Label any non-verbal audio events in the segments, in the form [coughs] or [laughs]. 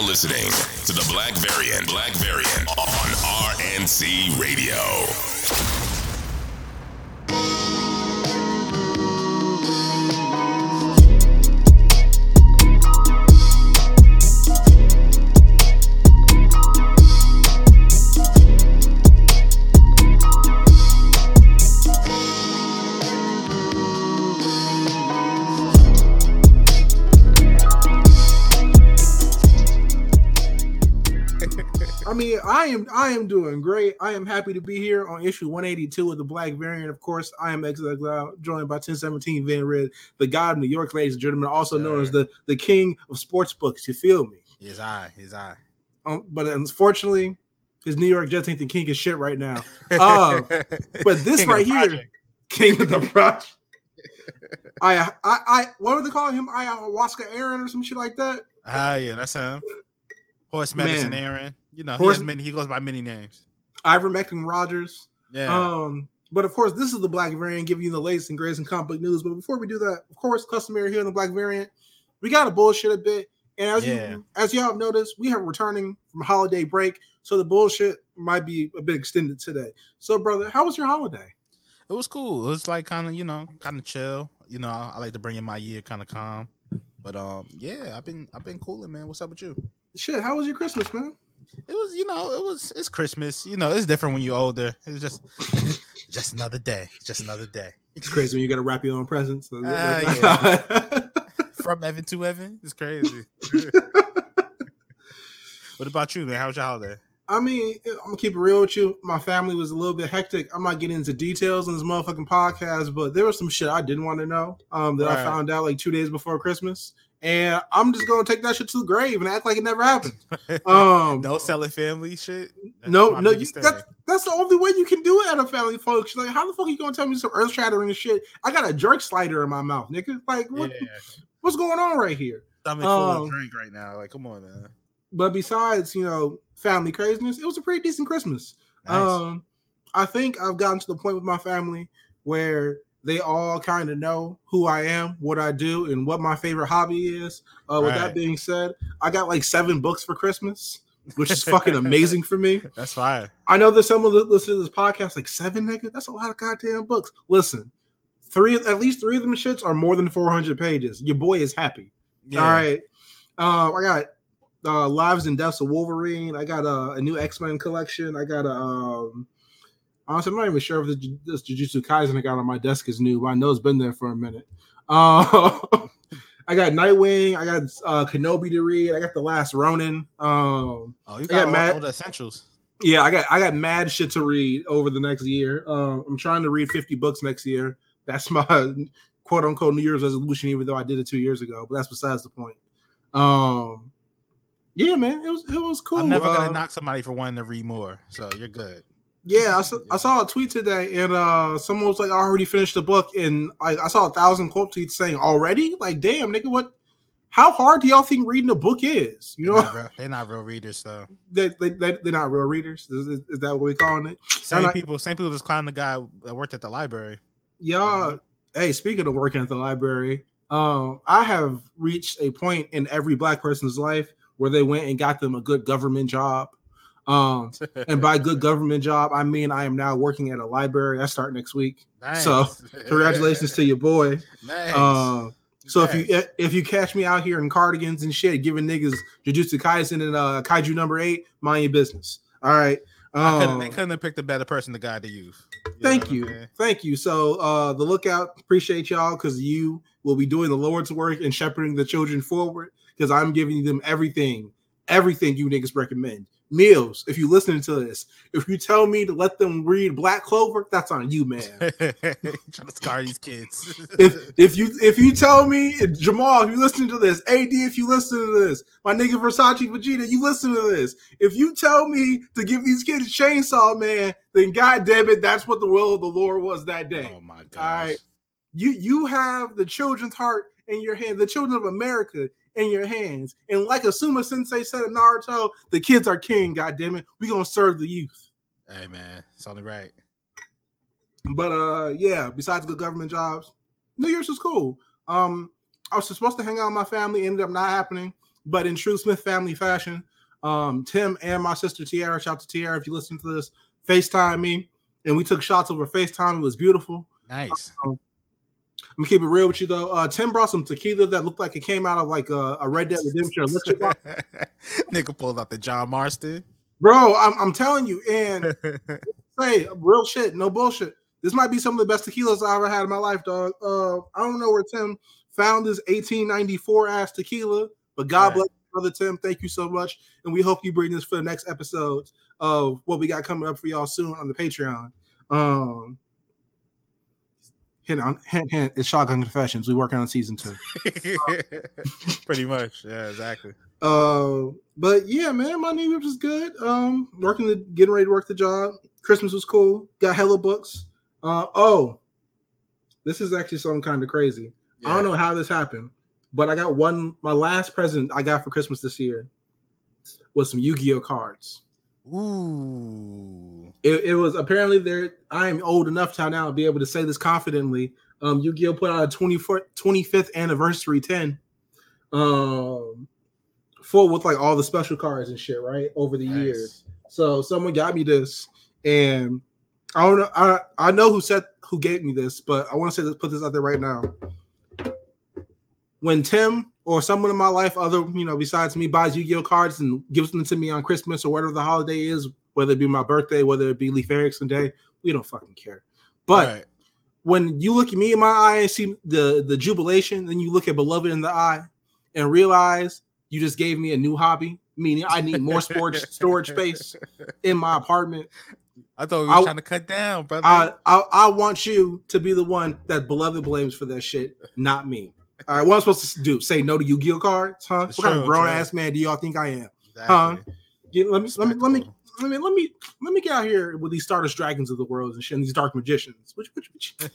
now listening to the Black Variant. Black Variant on RNC Radio. I am I am doing great. I am happy to be here on issue 182 of the Black Variant. Of course, I am Exile, joined by 1017 Van Red, the God of New York, ladies and gentlemen, also known as the, the king of sports books. You feel me? His eye, his eye. Um, but unfortunately, his New York Jets ain't the king of shit right now. Uh, [laughs] but this King right here, project. king of the project. I, I, I, what do they call him? Ayahuasca Aaron or some shit like that. Ah, yeah, that's him. Horse medicine, Man. Aaron. You know, Horse- he, many, he goes by many names. Ivermectin Rogers. Yeah. Um, but of course, this is the Black Variant giving you the latest and greatest in comic book news. But before we do that, of course, customary here in the Black Variant, we got to bullshit a bit. And as Yeah. you as y'all have noticed, we have returning from holiday break, so the bullshit might be a bit extended today. So, brother, how was your holiday? it was cool. It was like kind of, you know, kind of chill. You know, I, I like to bring in my year kind of calm. But um, yeah, I've been I've been cooling, man. What's up with you? Shit, how was your Christmas, man? It was, you know, it was it's Christmas. You know, it's different when you're older. It's just [laughs] just another day. Just another day. It's crazy when you got to wrap your own presents. Ah, [laughs] From Evan to Evan. It's crazy. [laughs] what about you, man? How was your holiday? I mean, I'm gonna keep it real with you. My family was a little bit hectic. I'm not getting into details on this motherfucking podcast, but there was some shit I didn't want to know um, that I found out like two days before Christmas, and I'm just gonna take that shit to the grave and act like it never happened. [laughs] Um, no selling family shit. That's no, no, you, that's that's the only way you can do it at a family function. Like, how the fuck are you gonna tell me some earth shattering shit? I got a jerk slider in my mouth, nigga. Like, what, yeah. what's going on right here? Full Um, of drink right now. Like, come on, man. But besides, you know, family craziness, it was a pretty decent Christmas. Nice. Um, I think I've gotten to the point with my family where they all kind of know who I am, what I do, and what my favorite hobby is. Uh, with that being said, I got like seven books for Christmas, which is fucking [laughs] amazing for me. that's fine. I know there's someone that listen to this podcast like seven, nigga. That's a lot of goddamn books. Listen, three, at least three of them shits are more than 400 pages. Your boy is happy. Yeah. All right. Um, I got uh Lives and Deaths of Wolverine. I got a, a new X-Men collection. I got a um honestly, I'm not even sure if this, this Jujutsu Kaisen I got on my desk is new, but I know it's been there for a minute. [laughs] Uh, I got Nightwing, I got uh Kenobi to read, I got The Last Ronin. Um Oh, you got got all, mad- all the essentials. yeah, I got I got mad shit to read over the next year. Um, I'm trying to read 50 books next year. That's [laughs] my quote unquote New Year's resolution, even though I did it two years ago. But that's besides the point. Um, yeah, man, it was it was cool. I'm never gonna Uh, knock somebody for wanting to read more, so you're good. Yeah, I saw, I saw a tweet today, and uh, someone was like, "I already finished the book," and I, I saw a thousand quote tweets saying, "Already? Like, damn, nigga, what? How hard do y'all think reading a book is? You They're know, not real, they're not real readers, though. [laughs] they, they, they, they're not real readers. Is, is, is that what we calling it? Same I- people, same people just clowning the guy that worked at the library. Y'all, hey, speaking of working at the library, um, I have reached a point in every black person's life where they went and got them a good government job. Um, [laughs] and by good government job, I mean I am now working at a library. I start next week. Nice. So, Congratulations to your boy. nice. Um, so if you if you catch me out here in cardigans and shit, giving niggas Jujutsu Kaisen and uh, Kaiju number eight, mind your business. All right. I couldn't, Um, they couldn't have picked a better person to guide the youth. You Thank what I'm you. Thank you. So uh the lookout, appreciate y'all because you will be doing the Lord's work and shepherding the children forward because I'm giving them everything, everything you niggas recommend. Meals, if you're listening to this, if you tell me to let them read Black Clover, that's on you, man. Trying to scar these kids. if if you if you tell me Jamal, if you listen to this, AD, if you listen to this, my nigga Versace Vegeta, you listen to this. If you tell me to give these kids Chainsaw Man, then god damn it, that's what the will of the Lord was that day. oh my gosh. All right. You you have the children's heart in your hand, the children of America in your hands. And like Asuma Sensei said in Naruto, the kids are king, god damn it. we gonna serve the youth. Hey man, it's only right. But uh yeah, besides good government jobs, New Year's was cool. Um I was supposed to hang out with my family, ended up not happening. but in true Smith family fashion, um, Tim and my sister Tiara, shout out to Tiara if you listen to this, FaceTime me, and we took shots over FaceTime. It was beautiful. Nice. I'm gonna keep it real with you though. Uh, Tim brought some tequila that looked like it came out of like a, a Red Dead Redemption elixir box. [laughs] Nigga pulled out the John Marston. Bro, I'm, I'm telling you, and [laughs] say real shit, no bullshit. This might be some of the best tequilas I ever had in my life, dog. Uh, I don't know where Tim found this 1894 ass tequila, but God Right. bless you, brother Tim. Thank you so much, and we hope you bring this for the next episodes of what we got coming up for y'all soon on the Patreon. Um, hint on hint hint. It's Shotgun Confessions. We working on season two. [laughs] Pretty much. Yeah, exactly. Uh, but yeah, man, my New Year's was good. Um, working the getting ready to work the job. Christmas was cool. Got hella books. Uh oh, this is actually something kind of crazy. I don't know how this happened, but I got one. My last present I got for Christmas this year was some Yu-Gi-Oh cards. Ooh. It, it was apparently there. I am old enough to now be able to say this confidently. Um, Yu-Gi-Oh put out a 24 25th anniversary 10. Um, full with like all the special cards and shit, right? Over the years. So someone got me this, and I don't know. I I know who said who gave me this, but I want to say this, put this out there right now. When Tim or someone in my life, other you know, besides me, buys Yu-Gi-Oh cards and gives them to me on Christmas or whatever the holiday is, whether it be my birthday, whether it be Leif Erikson Day, we don't fucking care. But Right. when you look at me in my eye and see the the jubilation, then you look at beloved in the eye and realize you just gave me a new hobby. Meaning, I need more storage [laughs] storage space in my apartment. I thought we I- were trying to cut down, brother. I, I I want you to be the one that beloved blames for that shit, not me. All right, what am I supposed to do? Say no to Yu-Gi-Oh cards, huh? It's what kind of true, grown true. ass man do y'all think I am? exactly. Yeah, let me let me let me let me let me let me get out here with these Stardust Dragons of the world and shit, and these Dark Magicians. What, what, what,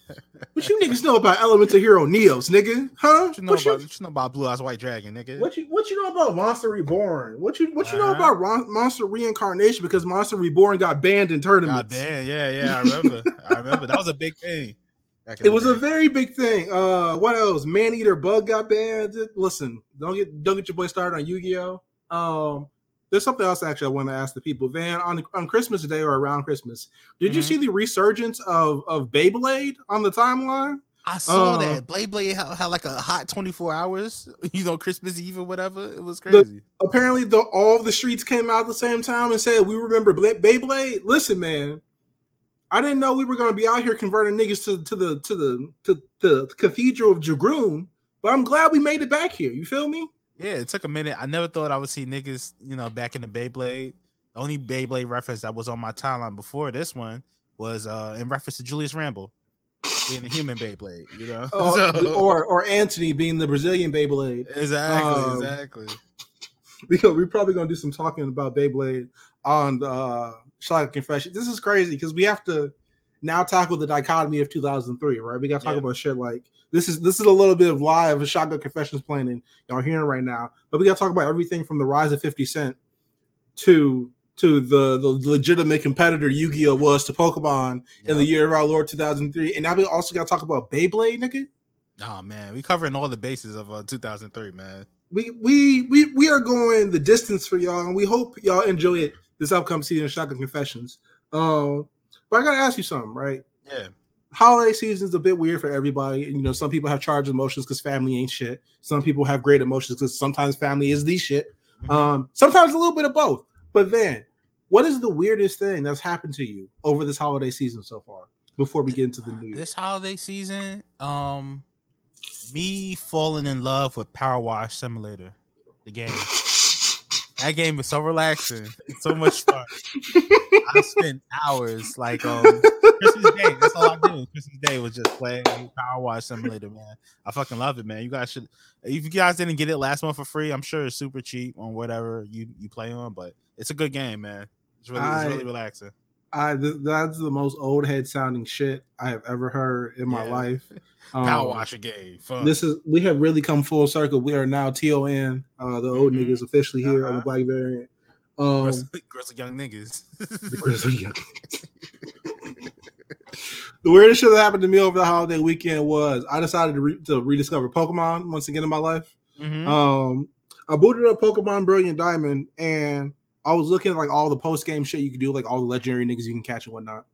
what you niggas know about Elemental Hero Neos, nigga? Huh? What you know What about you, you know about Blue Eyes White Dragon, nigga? what you what you know about Monster Reborn? What you what you know Uh-huh. about Ron, Monster Reincarnation? Because Monster Reborn got banned in tournaments. God damn, yeah, yeah, I remember. I remember. That was a big thing. Back in It the was a very big thing. Uh, what else? Man Eater Bug got banned. Listen, don't get don't get your boy started on Yu Gi Oh. Um, there's something else actually I want to ask the people. Van on on Christmas Day or around Christmas, did you Mhm. see the resurgence of of Beyblade on the timeline? I saw Uh, that Blade Blade had, had like a hot 24 hours, [laughs] you know, Christmas Eve or whatever. It was crazy. Apparently, the all the streets came out at the same time and said, "We remember Bla- Beyblade." Listen, man, I didn't know we were going to be out here converting niggas to to the to the to the Cathedral of Jagroon, but I'm glad we made it back here. You feel me? Yeah, it took a minute. I never thought I would see niggas, you know, back in the Beyblade. The only Beyblade reference that was on my timeline before this one was uh in reference to Julius Randle being a human Beyblade, you know? Oh, [laughs] So- or or Anthony being the Brazilian Beyblade. exactly, um, exactly. [laughs] Because we're probably gonna do some talking about Beyblade on the uh, Shotgun Confession. This is crazy because we have to now tackle the dichotomy of 2003, right? We got to talk Yeah. about shit like this is this is a little bit of live Shotgun Confessions planning y'all hearing right now, but we got to talk about everything from the rise of 50 Cent to to the the legitimate competitor Yu-Gi-Oh was to Pokemon in the year of our Lord 2003, and now we also got to talk about Beyblade, nigga. Oh man, we covering all the bases of uh, 2003, man. we we we we are going the distance for y'all, and we hope y'all enjoy it this upcoming season of Shotgun Confessions. Um, but I gotta ask you something, right? Yeah. Holiday season is a bit weird for everybody. You know, some people have charged emotions because family ain't shit. Some people have great emotions because sometimes family is the shit. Mhm. Um, sometimes a little bit of both. But then, what is the weirdest thing that's happened to you over this holiday season so far? Before we get into the new year, this holiday season, um, me falling in love with Power Wash Simulator, the game. That game is so relaxing. It's so much fun. I spent hours like um Christmas Day. That's all I do. Christmas Day was just playing Power Wash Simulator, man. I fucking love it, man. You guys should. If you guys didn't get it last month for free, I'm sure it's super cheap on whatever you you play on. But it's a good game, man. It's really it's really relaxing. I th- that's the most old head sounding shit I have ever heard in my Yeah. life. [laughs] Power Um, Washer game. Fun. This is we have really come full circle. We are now TON, uh, the old Mhm. niggas officially here on the Uh-huh. Black Variant. Um, Grizzly, [laughs] grizzly young niggas. [laughs] the Grizzly Young- the weirdest shit that happened to me over the holiday weekend was I decided to, re- to rediscover Pokemon once again in my life. Mhm. Um, I booted up Pokemon Brilliant Diamond and I was looking at like all the post game shit you can do, like all the legendary niggas you can catch and whatnot.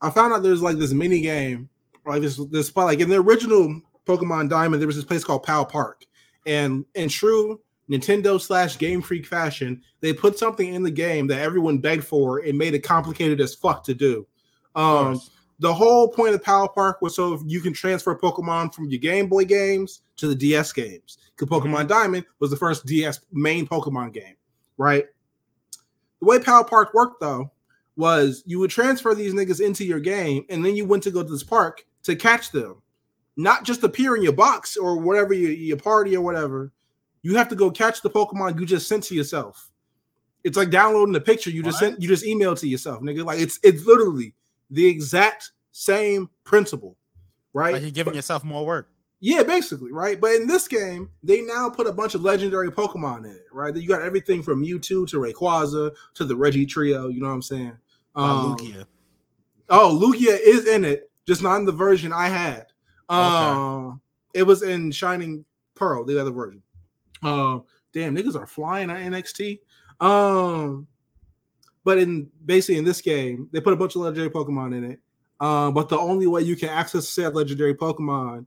I found out there's like this mini game, like this this spot, like in the original Pokemon Diamond, there was this place called Pal Park, and in true Nintendo slash Game Freak fashion, they put something in the game that everyone begged for and made it complicated as fuck to do. Um, the whole point of Pal Park was so you can transfer Pokemon from your Game Boy games to the DS games. Because Pokemon Mhm. Diamond was the first DS main Pokemon game, right? The way Pal Park worked though was you would transfer these niggas into your game, and then you went to go to this park to catch them, not just appear in your box or whatever your, your party or whatever. You have to go catch the Pokemon you just sent to yourself. It's like downloading the picture you just What? sent, you just emailed to yourself, nigga. Like it's it's literally the exact same principle, right? Like you're giving yourself more work. Yeah, basically, right? But in this game, they now put a bunch of legendary Pokemon in it, right? You got everything from Mewtwo to Rayquaza to the Regi Trio. You know what I'm saying? Um, Lugia. Oh, Lugia is in it, just not in the version I had. Uh, It was in Shining Pearl, the other version. Uh, damn, niggas are flying at NXT. Um, but in basically in this game, they put a bunch of legendary Pokemon in it. Um, but the only way you can access said legendary Pokemon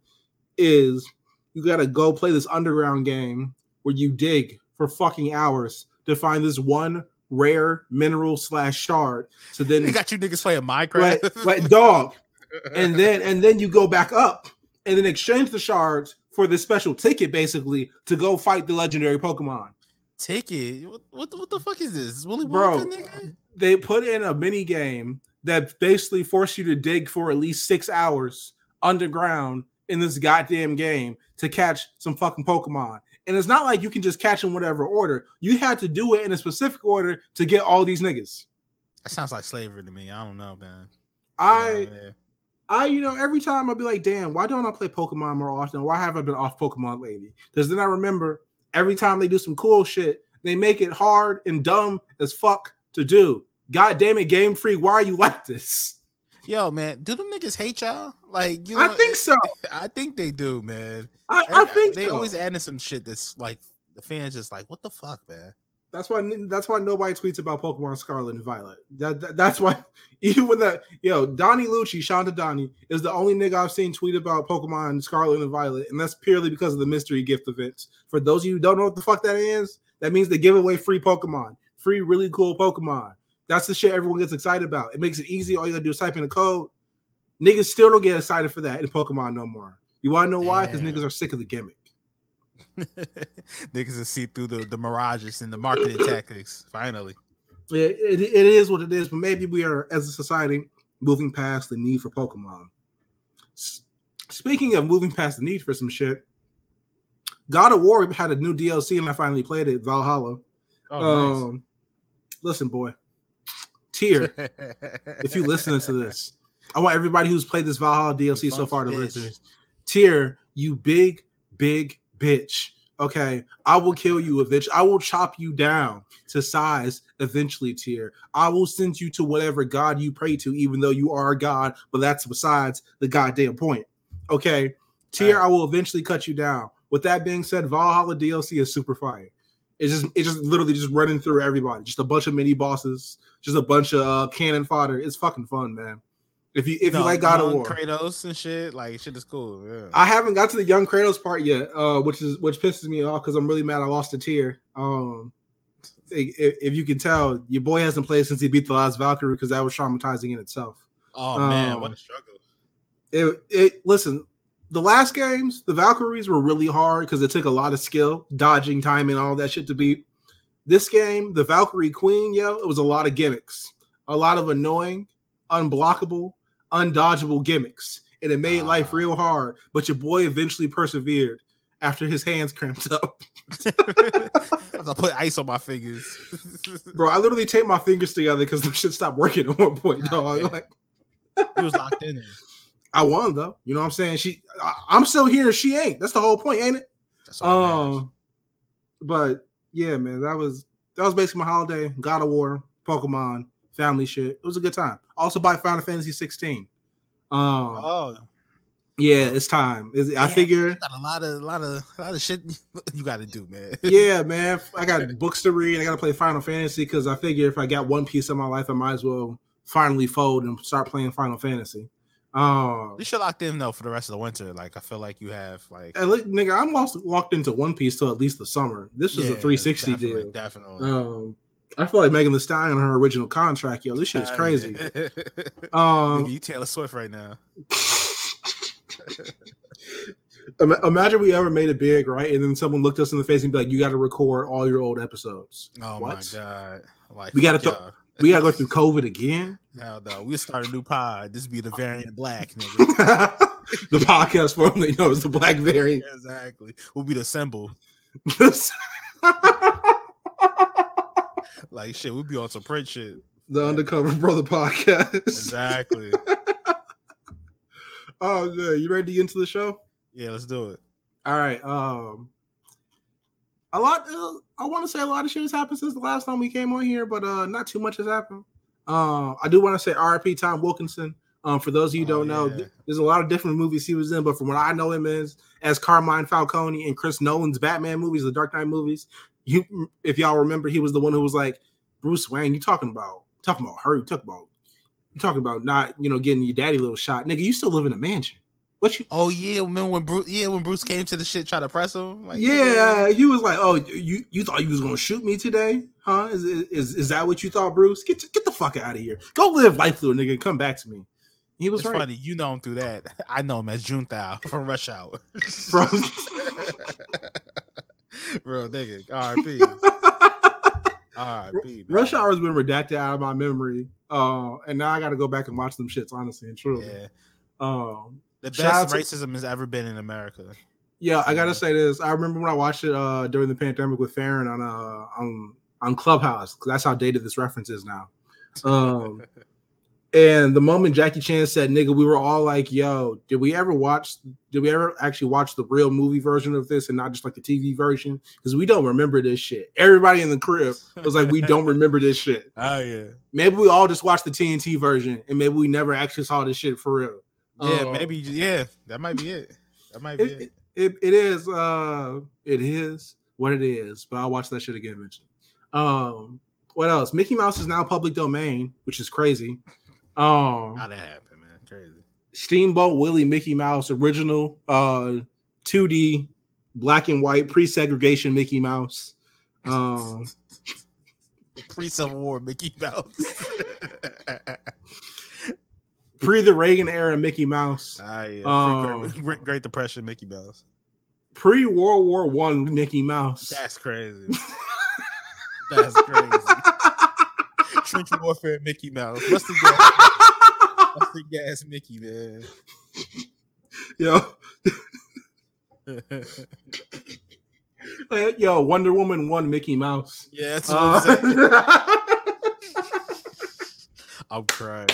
is you gotta go play this underground game where you dig for fucking hours to find this one rare mineral slash shard. So then [laughs] They got you niggas playing Minecraft. like dog and then and then you go back up and then exchange the shards for this special ticket basically to go fight the legendary pokemon ticket. What, what, the- what the fuck is this? Willy Bro. They put in a mini game that basically forced you to dig for at least six hours underground in this goddamn game to catch some fucking pokemon and it's not like you can just catch them whatever order you had to do it in a specific order to get all these niggas That sounds like slavery to me. I don't know, man. i Yeah. I, you know, every time I'll be like, damn, why don't I play Pokemon more often? Why have I been off Pokemon lately? Because then I remember every time they do some cool shit, they make it hard and dumb as fuck to do. God damn it, Game Freak, why are you like this? Yo, man, do them niggas hate y'all? Like, you I think so. [laughs] I think they do, man. I, I think they so. always adding some shit that's like the fans just like, what the fuck, man? That's why that's why nobody tweets about Pokemon Scarlet and Violet. That, that- that's why [laughs] even when that yo Donnie Lucci, Shonda Donnie is the only nigga I've seen tweet about Pokemon Scarlet and Violet, and that's purely because of the mystery gift events. For those of you who don't know what the fuck that is, that means they give away free Pokemon, free really cool Pokemon. That's the shit everyone gets excited about. It makes it easy. All you gotta do is type in the code. Niggas still don't get excited for that in Pokemon no more. You wanna know why? Because niggas are sick of the gimmick. [laughs] niggas will see through the, the mirages and the marketing [coughs] tactics. Finally. Yeah, it, it is what it is, but maybe we are, as a society, moving past the need for Pokemon. S- Speaking of moving past the need for some shit, God of War had a new DLC, and I finally played it, Valhalla. Oh, um, listen, boy, Tyr. [laughs] if you listening to this, I want everybody who's played this Valhalla DLC so far to bitch. listen. Tyr, you big, big bitch. Okay, I will kill you eventually. I will chop you down to size eventually, Tyr. I will send you to whatever God you pray to, even though you are a God, but that's besides the goddamn point. Okay, Tyr, I will eventually cut you down. With that being said, Valhalla DLC is super fire. It's just it's just literally just running through everybody, just a bunch of mini bosses, just a bunch of uh, cannon fodder. It's fucking fun, man. If you if you No, like God of War, Kratos and shit, like shit is cool. Yeah. I haven't got to the young Kratos part yet, uh, which is which pisses me off because I'm really mad I lost a tier. Um, i- i- if you can tell, your boy hasn't played since he beat the last Valkyrie because that was traumatizing in itself. oh man, um, what a struggle. It, it listen, the last games, the Valkyries were really hard because it took a lot of skill, dodging, timing, all that shit to beat. This game, the Valkyrie Queen, yo, it was a lot of gimmicks, a lot of annoying, unblockable, undodgeable gimmicks, and it made life Ah. real hard. But your boy eventually persevered after his hands cramped up. [laughs] I put ice on my fingers. [laughs] Bro, I literally taped my fingers together because the shit stopped working at one point, dog. man. Like, he was locked in there. I won though. You know what I'm saying? She, I, I'm still here. She ain't. That's the whole point, ain't it? That's all. Um, but yeah, man, that was that was basically my holiday. God of War, Pokemon, family shit. It was a good time. Also, buy Final Fantasy 16. Um, oh, Yeah, it's time. Is I figure. Got a lot of, a lot of, a lot of shit [laughs] you got to do, man. [laughs] Yeah, man. [laughs] I got books to read. I got to play Final Fantasy because I figure if I got one piece of my life, I might as well finally fold and start playing Final Fantasy. Um, You should locked in though for the rest of the winter. Like I feel like you have like and look, nigga, I'm lost, locked into One Piece till at least the summer. This is a 360 definitely, deal. Definitely. Um, I feel like Megan Thee Stallion on her original contract. Yo, this shit is crazy. yeah. [laughs] Nigga, Um, you Taylor Swift right now. [laughs] imagine we ever made it big, right? And then someone looked us in the face and be like, "You got to record all your old episodes. Oh What? my god! Like We fuck throw- y'all. We got to go through COVID again." No, no, we start a new pod. This be the variant black, [laughs] nigga. the podcast formerly known as the Black Variant. exactly. We'll be the symbol. [laughs] Like shit, we'll be on some print shit. the Undercover Brother podcast. Exactly. [laughs] oh, good. You ready to get into the show? Yeah, let's do it. All right. Um, a lot. Uh, I want to say a lot of shit has happened since the last time we came on here, but uh, not too much has happened. Uh, I do want to say R.I.P. Tom Wilkinson. Um, for those of you who Oh, don't know, yeah. th- there's a lot of different movies he was in, but from what I know him as as Carmine Falcone and Chris Nolan's Batman movies, the Dark Knight movies. You, if y'all remember, he was the one who was like, Bruce Wayne, you talking about talking about her, you talking about you talking about not you know getting your daddy little shot, nigga. You still live in a mansion. What you? Oh yeah, remember when Bruce? Yeah, when Bruce came to the shit, try to press him. Like, Yeah, he was like, "Oh, you you thought you was gonna shoot me today, huh? Is is, is that what you thought, Bruce? Get get the fuck out of here. Go live life, little nigga. Come back to me." He was It's right. funny, you know him through that. [laughs] I know him as Juntao from Rush Hour. [laughs] From Real nigga. R.I.P. [laughs] R.I.P. man. Rush Hour has been redacted out of my memory, uh, and now I got to go back and watch them shits. Honestly and truly, Yeah. um, The best to- racism has ever been in America. yeah, I gotta say this. I remember when I watched it uh, during the pandemic with Farron on uh, on on Clubhouse because that's how dated this reference is now. Um, [laughs] And the moment Jackie Chan said "nigga," we were all like, "Yo, did we ever watch? Did we ever actually watch the real movie version of this and not just like the TV version? Because we don't remember this shit. Everybody in the crib was like, we don't remember this shit. [laughs] Oh yeah. Maybe we all just watched the TNT version and maybe we never actually saw this shit for real. Yeah, Uh, maybe yeah. That might be it. That might be It, it. it, it, it is uh it is what it is, but I'll watch that shit again eventually. Um, what else? Mickey Mouse is now public domain, which is crazy. Um, How that happened, man? Crazy. Steamboat Willie Mickey Mouse original uh 2D black and white pre-segregation Mickey Mouse. Um [laughs] Pre Civil War Mickey Mouse. [laughs] pre the Reagan era Mickey Mouse. ah yeah. Um, [laughs] Great, Great, Depression Mickey Mouse. Pre World War One Mickey Mouse. That's crazy. [laughs] That's crazy. Trench warfare Mickey Mouse. Mustard [laughs] gas, mustard gas Mickey, man. Yo, yo, Wonder Woman one Mickey Mouse. yeah, that's what I'm saying. Uh, I'm crying.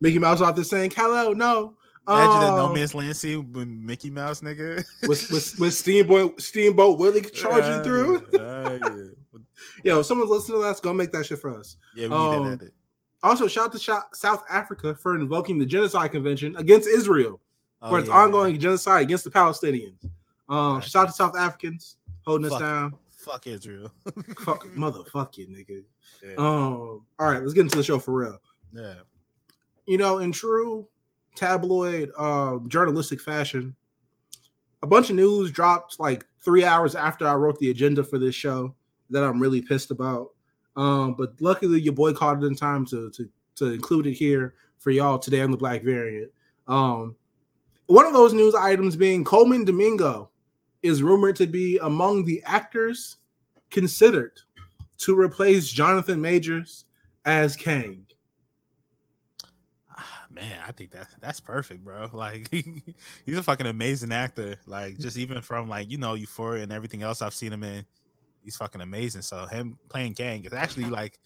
Mickey Mouse out there saying hello, no. Imagine that Oh, No Man's Land scene with Mickey Mouse, nigga. with, with, with Steamboat Steamboat Willie [laughs] charging through. ah, yeah. [laughs] Yo, someone's listening to us, go make that shit for us. Yeah, we Um, need that edit. Also, shout out to South Africa for invoking the Genocide Convention against Israel Oh, for its yeah, ongoing genocide against the Palestinians. Um, Right. shout out to South Africans holding us down. Fuck Israel. Fuck, motherfuck you, nigga. [laughs] Yeah. Um, all right, let's get into the show for real. yeah. You know, in true tabloid uh, journalistic fashion, a bunch of news dropped like three hours after I wrote the agenda for this show that I'm really pissed about. Um, but luckily, your boy caught it in time to to to include it here for y'all today on the Black Variant. Um, one of those news items being Colman Domingo is rumored to be among the actors considered to replace Jonathan Majors as Kang. Man, I think that that's perfect, bro. [laughs] Like [laughs] he's a fucking amazing actor. Like just [laughs] even from like you know Euphoria and everything else I've seen him in, he's fucking amazing. So him playing Kang is actually like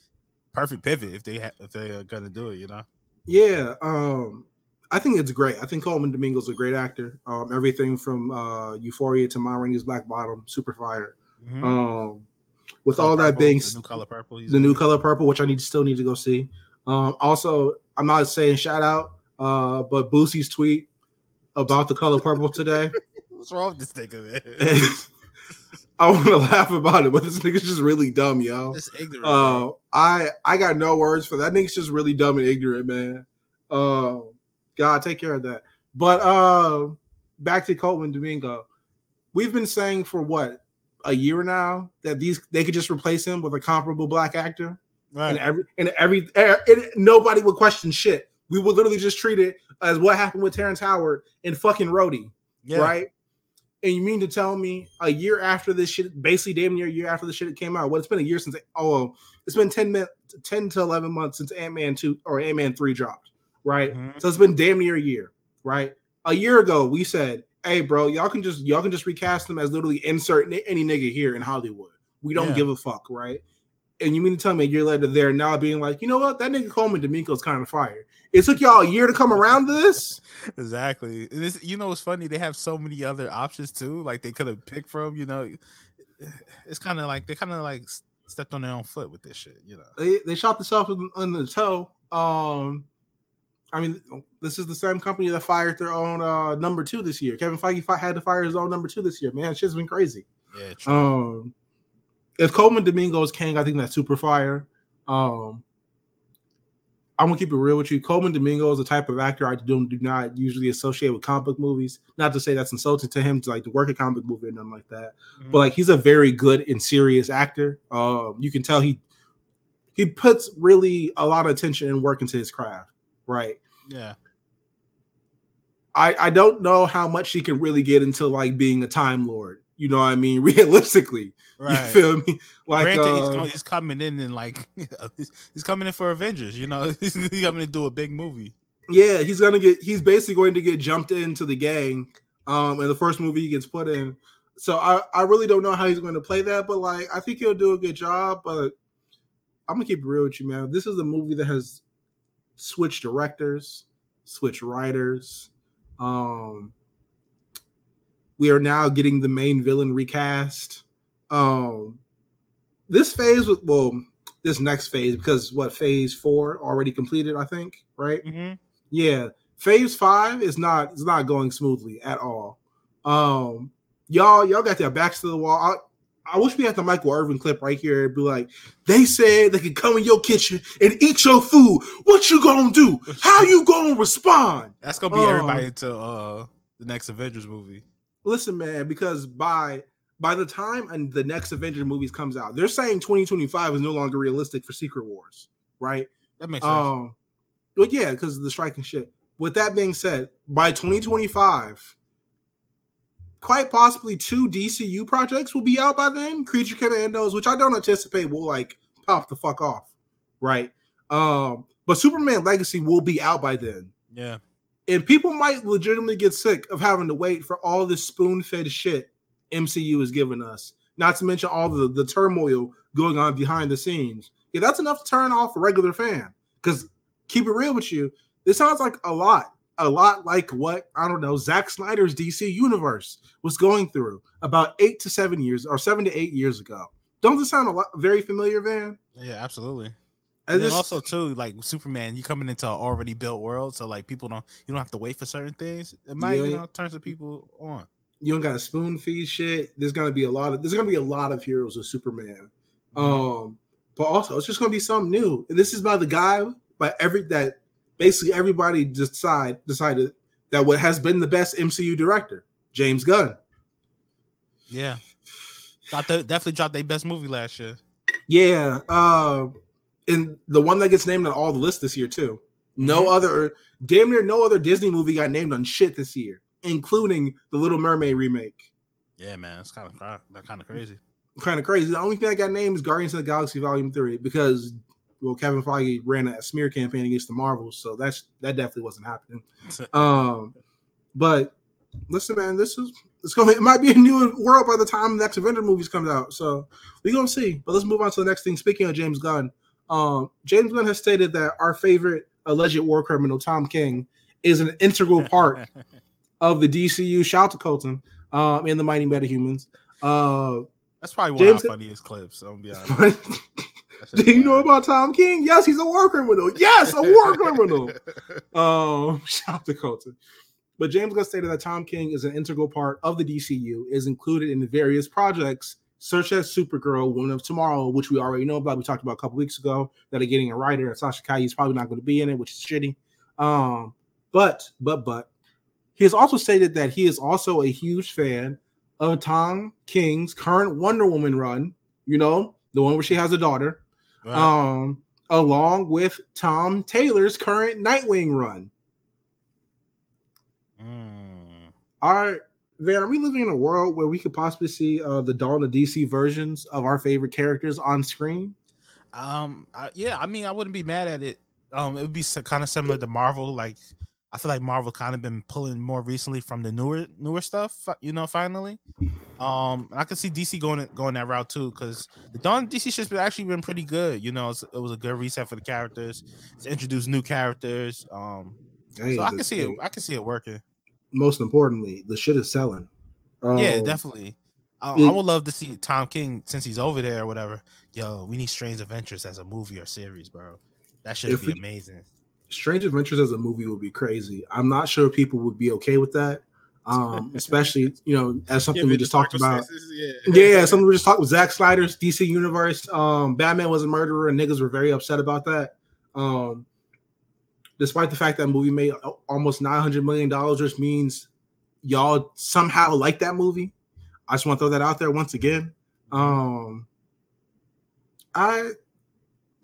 perfect pivot if they ha- if they're gonna do it. You know. Yeah, um, I think it's great. I think Colman Domingo's a great actor. Um, everything from uh, Euphoria to Ma Rainey's Black Bottom, super fire. Mhm. Um, with Color all that Purple, being the new color purple, the new color purple, which I need still need to go see. Um, also, I'm not saying shout out. Uh, but Boosie's tweet about the color purple today. [laughs] What's wrong with this nigga, man? [laughs] I want to laugh about it, but this nigga's just really dumb, yo. It's ignorant. Uh, I I got no words for that. Nigga's just really dumb and ignorant, man. Uh, God, take care of that. But uh, back to Colman Domingo. We've been saying for what a year now that these they could just replace him with a comparable black actor, right. and every and every and nobody would question shit. We would literally just treat it as what happened with Terrence Howard and fucking Rhodey Yeah. right? And you mean to tell me a year after this shit, basically damn near a year after the shit it came out? Well, it's been a year since. Oh, it's been 10, min, 10 to eleven months since Ant Man two or Ant Man three dropped, right? Mhm. So it's been damn near a year, right? A year ago, we said, "Hey, bro, y'all can just y'all can just recast them as literally insert any nigga here in Hollywood. We don't Yeah. give a fuck, right?" And you mean to tell me a year later they're now being like, you know what, that nigga Colman Domingo's kind of fire. It took y'all a year to come around to this. Exactly. This, you know, it's funny? They have so many other options too. Like they could have picked from. You know, it's kind of like they kind of like stepped on their own foot with this shit. You know. they they shot themselves in, the toe. Um, I mean, this is the same company that fired their own uh number two this year. Kevin Feige had to fire his own number two this year. Man, shit's been crazy. Yeah. True. Um, if Colman Domingo is king, I think that's super fire. Um, I'm gonna keep it real with you. Colman Domingo is the type of actor I do, do not usually associate with comic book movies. Not to say that's insulting to him to like to work a comic movie or nothing like that but like he's a very good and serious actor. Um, you can tell he he puts really a lot of attention and work into his craft, right? yeah. I I don't know how much he can really get into like being a time lord. You know what I mean? [laughs] Realistically, Right. you feel me? Like Granted, he's, uh, going, he's coming in and like [laughs] he's, he's coming in for Avengers. You know, [laughs] he's coming to do a big movie. yeah, he's gonna get he's basically going to get jumped into the gang um in the first movie he gets put in. So I, I really don't know how he's going to play that, but like I think he'll do a good job. But I'm gonna keep it real with you, man. This is a movie that has switched directors, switched writers. Um we are now getting the main villain recast. Um this phase was well, this next phase, because what phase four already completed, I think, right? Mm-hmm. Yeah, phase five is not is not going smoothly at all. Um, y'all y'all got their backs to the wall. I, I wish we had the Michael Irvin clip right here. It'd be like, they said they could come in your kitchen and eat your food. What you gonna do? How you gonna respond? That's gonna be Oh. everybody into uh the next Avengers movie. Listen, man, because by by the time and the next Avenger movies comes out, they're saying 2025 is no longer realistic for Secret Wars, right? That makes sense. Um, but yeah, because of the strike and shit. With that being said, by 2025, quite possibly two DCU projects will be out by then. Creature Commandos, which I don't anticipate will like pop the fuck off, right? Um, but Superman Legacy will be out by then. yeah. And people might legitimately get sick of having to wait for all this spoon-fed shit MCU is giving us. Not to mention all the, the turmoil going on behind the scenes. Yeah, that's enough to turn off a regular fan. Because keep it real with you, this sounds like a lot, a lot like what I don't know, Zack Snyder's DC universe was going through about eight to seven years or seven to eight years ago. Don't this sound a lot very familiar, Van? Yeah, absolutely. And then just- also too, like Superman, you coming into an already built world, so like people don't you don't have to wait for certain things. It might Yeah. you know turn some people on. You don't got to spoon feed shit. There's gonna be a lot of there's gonna be a lot of heroes of Superman. Um, but also it's just gonna be something new. And this is by the guy, by every that basically everybody decide decided that what has been the best MCU director, James Gunn. Yeah, definitely dropped their best movie last year. Yeah, uh, and the one that gets named on all the lists this year too. No other, damn near no other Disney movie got named on shit this year, including the Little Mermaid remake. Yeah, man, it's kind of that kind of crazy. kind of crazy. The only thing that got named is Guardians of the Galaxy Volume Three because well, Kevin Feige ran a smear campaign against the Marvels, so that's that definitely wasn't happening. [laughs] Um, but listen, man, this is it's going. It might be a new world by the time the next Avenger movies comes out. So we're gonna see. But let's move on to the next thing. Speaking of James Gunn, um, James Gunn has stated that our favorite alleged war criminal, Tom King, is an integral part [laughs] of the DCU. Shout out to Colton um, and the Mighty Metahumans. Uh, That's probably one James- of our funniest clips. I'm gonna be honest. [laughs] Do you know about Tom King? Yes, he's a war criminal. Yes, a war [laughs] criminal. Um, [laughs] shout out to Colton. But James Gunn stated that Tom King is an integral part of the DCU, is included in the various projects such as Supergirl, Woman of Tomorrow, which we already know about. We talked about a couple weeks ago that are getting a writer, and Sasha Calle is probably not going to be in it, which is shitty. Um, but but but he has also stated that he is also a huge fan of Tom King's current Wonder Woman run. You know, the one where she has a daughter, Right. um, along with Tom Taylor's current Nightwing run. Mm. Are Van, are we living in a world where we could possibly see uh, the Dawn of DC versions of our favorite characters on screen? Um, I, yeah, I mean, I wouldn't be mad at it. Um, it would be kind of similar to Marvel. Like, I feel like Marvel kind of been pulling more recently from the newer newer stuff. You know, finally. Um, and I can see DC going going that route too because the Dawn DC shit's been actually been pretty good. You know, it's, it was a good reset for the characters. It's introduced new characters. Um, so I can see it. I can see it working. Most importantly, the shit is selling. yeah, Um, definitely. I, it- I would love to see Tom King since he's over there or whatever. Yo, we need Strange Adventures as a movie or series, bro. That should be we- amazing. Strange Adventures as a movie would be crazy. I'm not sure people would be okay with that. Um, [laughs] especially you know as something we just talked about. Yeah, Yeah, something we just talked with Zack Snyder's DC universe. Um, Batman was a murderer, and niggas were very upset about that. Um, despite the fact that movie made almost nine hundred million dollars, which means y'all somehow like that movie. I just want to throw that out there once again. Um, I,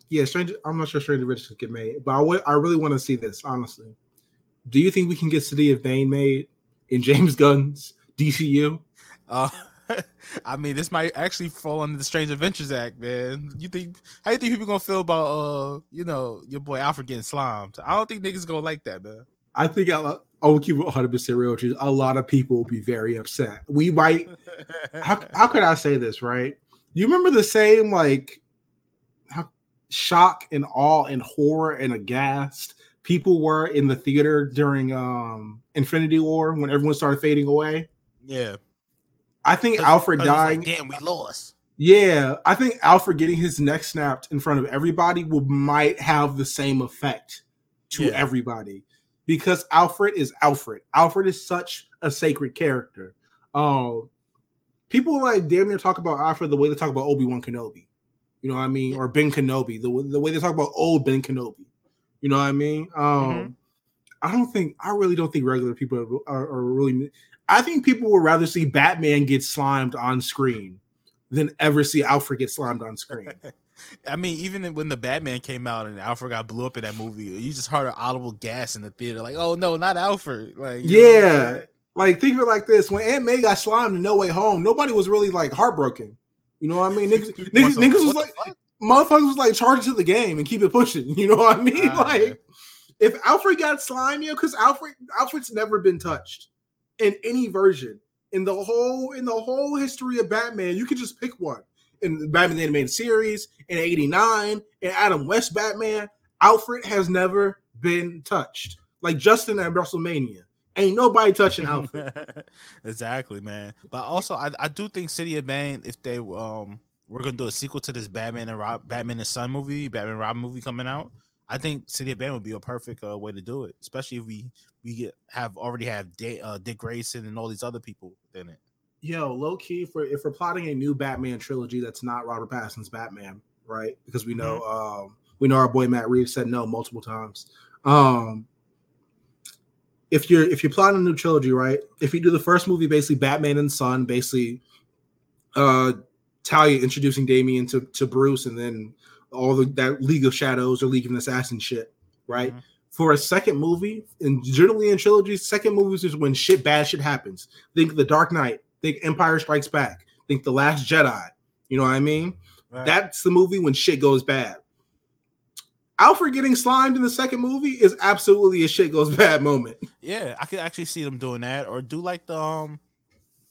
yeah, Stranger. I'm not sure Stranger Rich get made, but I I really want to see this. Honestly, do you think we can get City of Bane made in [laughs] James Gunn's DCU? Uh, [laughs] I mean, this might actually fall under the Strange Adventures Act, man. You think? How you think people gonna feel about, uh, you know, your boy Alfred getting slimed? I don't think niggas gonna like that, man. I think I'll, I'll keep it 100 percent real. you. A lot of people will be very upset. We might. How, how could I say this? Right? You remember the same like shock and awe and horror and aghast people were in the theater during um Infinity War when everyone started fading away. yeah, I think Alfred it's like, dying. Damn, we lost. Yeah, I think Alfred getting his neck snapped in front of everybody will might have the same effect to Yeah. everybody because Alfred is Alfred. Alfred is such a sacred character. Um, people like damn near talk about Alfred the way they talk about Obi Wan Kenobi. You know what I mean? Or Ben Kenobi, the, the way they talk about old Ben Kenobi. You know what I mean? Um, Mhm. I don't think I really don't think regular people are, are, are really. I think people would rather see Batman get slimed on screen than ever see Alfred get slimed on screen. [laughs] I mean, even when the Batman came out and Alfred got blew up in that movie, you just heard an audible gas in the theater, like, "Oh no, not Alfred!" Like, you know what I'm Yeah. Like think of it like this: when Aunt May got slimed in No Way Home, nobody was really like heartbroken. You know what I mean? Niggas, [laughs] niggas, niggas was like, motherfuckers was like charge to the game and keep it pushing. [laughs] You know what I mean? Ah, like yeah. if Alfred got slimy, because Alfred Alfred's never been touched in any version in the whole in the whole history of Batman. You could just pick one in the Batman the animated series in '89 and Adam West Batman. Alfred has never been touched. Like Justin at WrestleMania, ain't nobody touching Alfred. [laughs] exactly, man. But also, I, I do think City of Bane, if they um we're gonna do a sequel to this Batman and Rob, Batman and Son movie, Batman and Robin movie coming out, I think City of Bane would be a perfect uh, way to do it, especially if we we get have already have uh, Dick Grayson and all these other people in it. Yo, low key for if we're plotting a new Batman trilogy that's not Robert Pattinson's Batman, right? Because we know um we know our boy Matt Reeves said no multiple times. Um if you're if you're plotting a new trilogy, right? If you do the first movie basically Batman and Son, basically uh Talia introducing Damian to, to Bruce and then all the that League of Shadows or League of Assassin shit, right? Mhm. For a second movie, and generally in trilogies, second movies is when shit bad shit happens. Think The Dark Knight, think Empire Strikes Back, think The Last Jedi. You know what I mean? Right. That's the movie when shit goes bad. Alfred getting slimed in the second movie is absolutely a shit goes bad moment. Yeah, I could actually see them doing that, or do like the um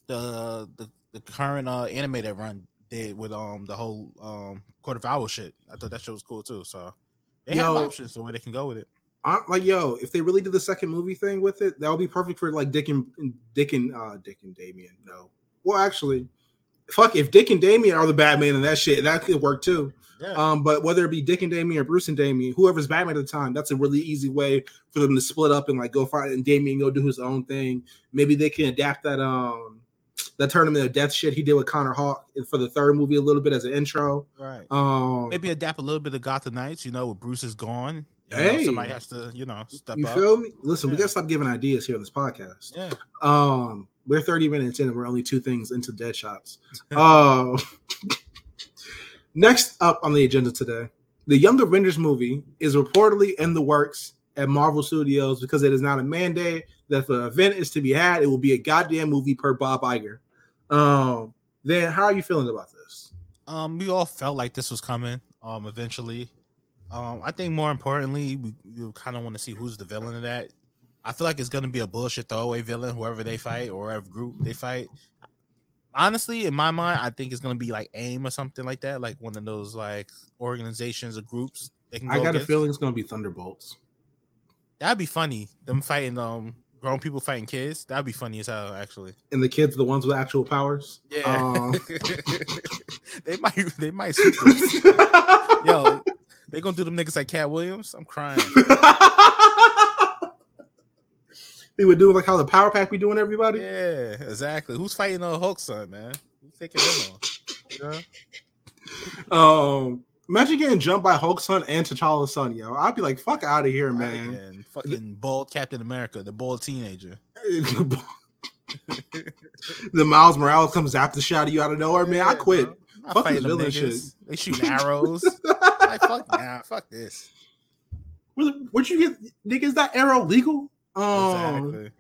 the the, the current uh that run did with um the whole um Court of Owls shit. I thought that shit was cool too. So they have Yo. options the way they can go with it. I'm like, yo, if they really did the second movie thing with it, that would be perfect for like Dick and Dick and uh Dick and Damian. No. Well, actually, fuck if Dick and Damian are the Batman and that shit, that could work too. Yeah. Um, but whether it be Dick and Damian or Bruce and Damian, whoever's Batman at the time, that's a really easy way for them to split up and like go find and Damian go do his own thing. Maybe they can adapt that um that tournament of death shit he did with Connor Hawke for the third movie a little bit as an intro. right. Um, Maybe adapt a little bit of Gotham Knights. You know, when Bruce is gone. you know, Hey. somebody has to, you know, step you up. feel me? Listen, we gotta stop giving ideas here on this podcast. Yeah. Um, we're 30 minutes in and we're only two things into dead shots. Uh, [laughs] next up on the agenda today, the Young Avengers movie is reportedly in the works at Marvel Studios because it is not a mandate that the event is to be had, it will be a goddamn movie per Bob Iger. Um, then how are you feeling about this? Um, we all felt like this was coming. Um, eventually. Um, I think more importantly, we, we kind of want to see who's the villain of that. I feel like it's gonna be a bullshit throwaway villain, whoever they fight or whatever group they fight. Honestly, in my mind, I think it's gonna be like AIM or something like that, like one of those like organizations or groups. They can I go got a feeling it's gonna be Thunderbolts. That'd be funny. Them fighting um grown people fighting kids. That'd be funny as hell, actually. And the kids, the ones with actual powers. Yeah. Um, [laughs] they might they might. [laughs] Yo, they gonna do them niggas like Katt Williams. I'm crying. [laughs] they would do like how the Power Pack be doing everybody. Yeah, exactly. Who's fighting on Hulk son, man? Who's taking him on? You know? Um, imagine getting jumped by Hulk's son and T'Challa's son, yo. I'd be like, fuck out of here, man. And fucking bald Captain America, the bald teenager. [laughs] the Miles Morales comes after of you out of nowhere, man. I quit. Fuck this villain niggas. They shoot [laughs] arrows. like fuck nah, fuck this. Where'd you get nigga? Is that arrow legal? Um, Exactly.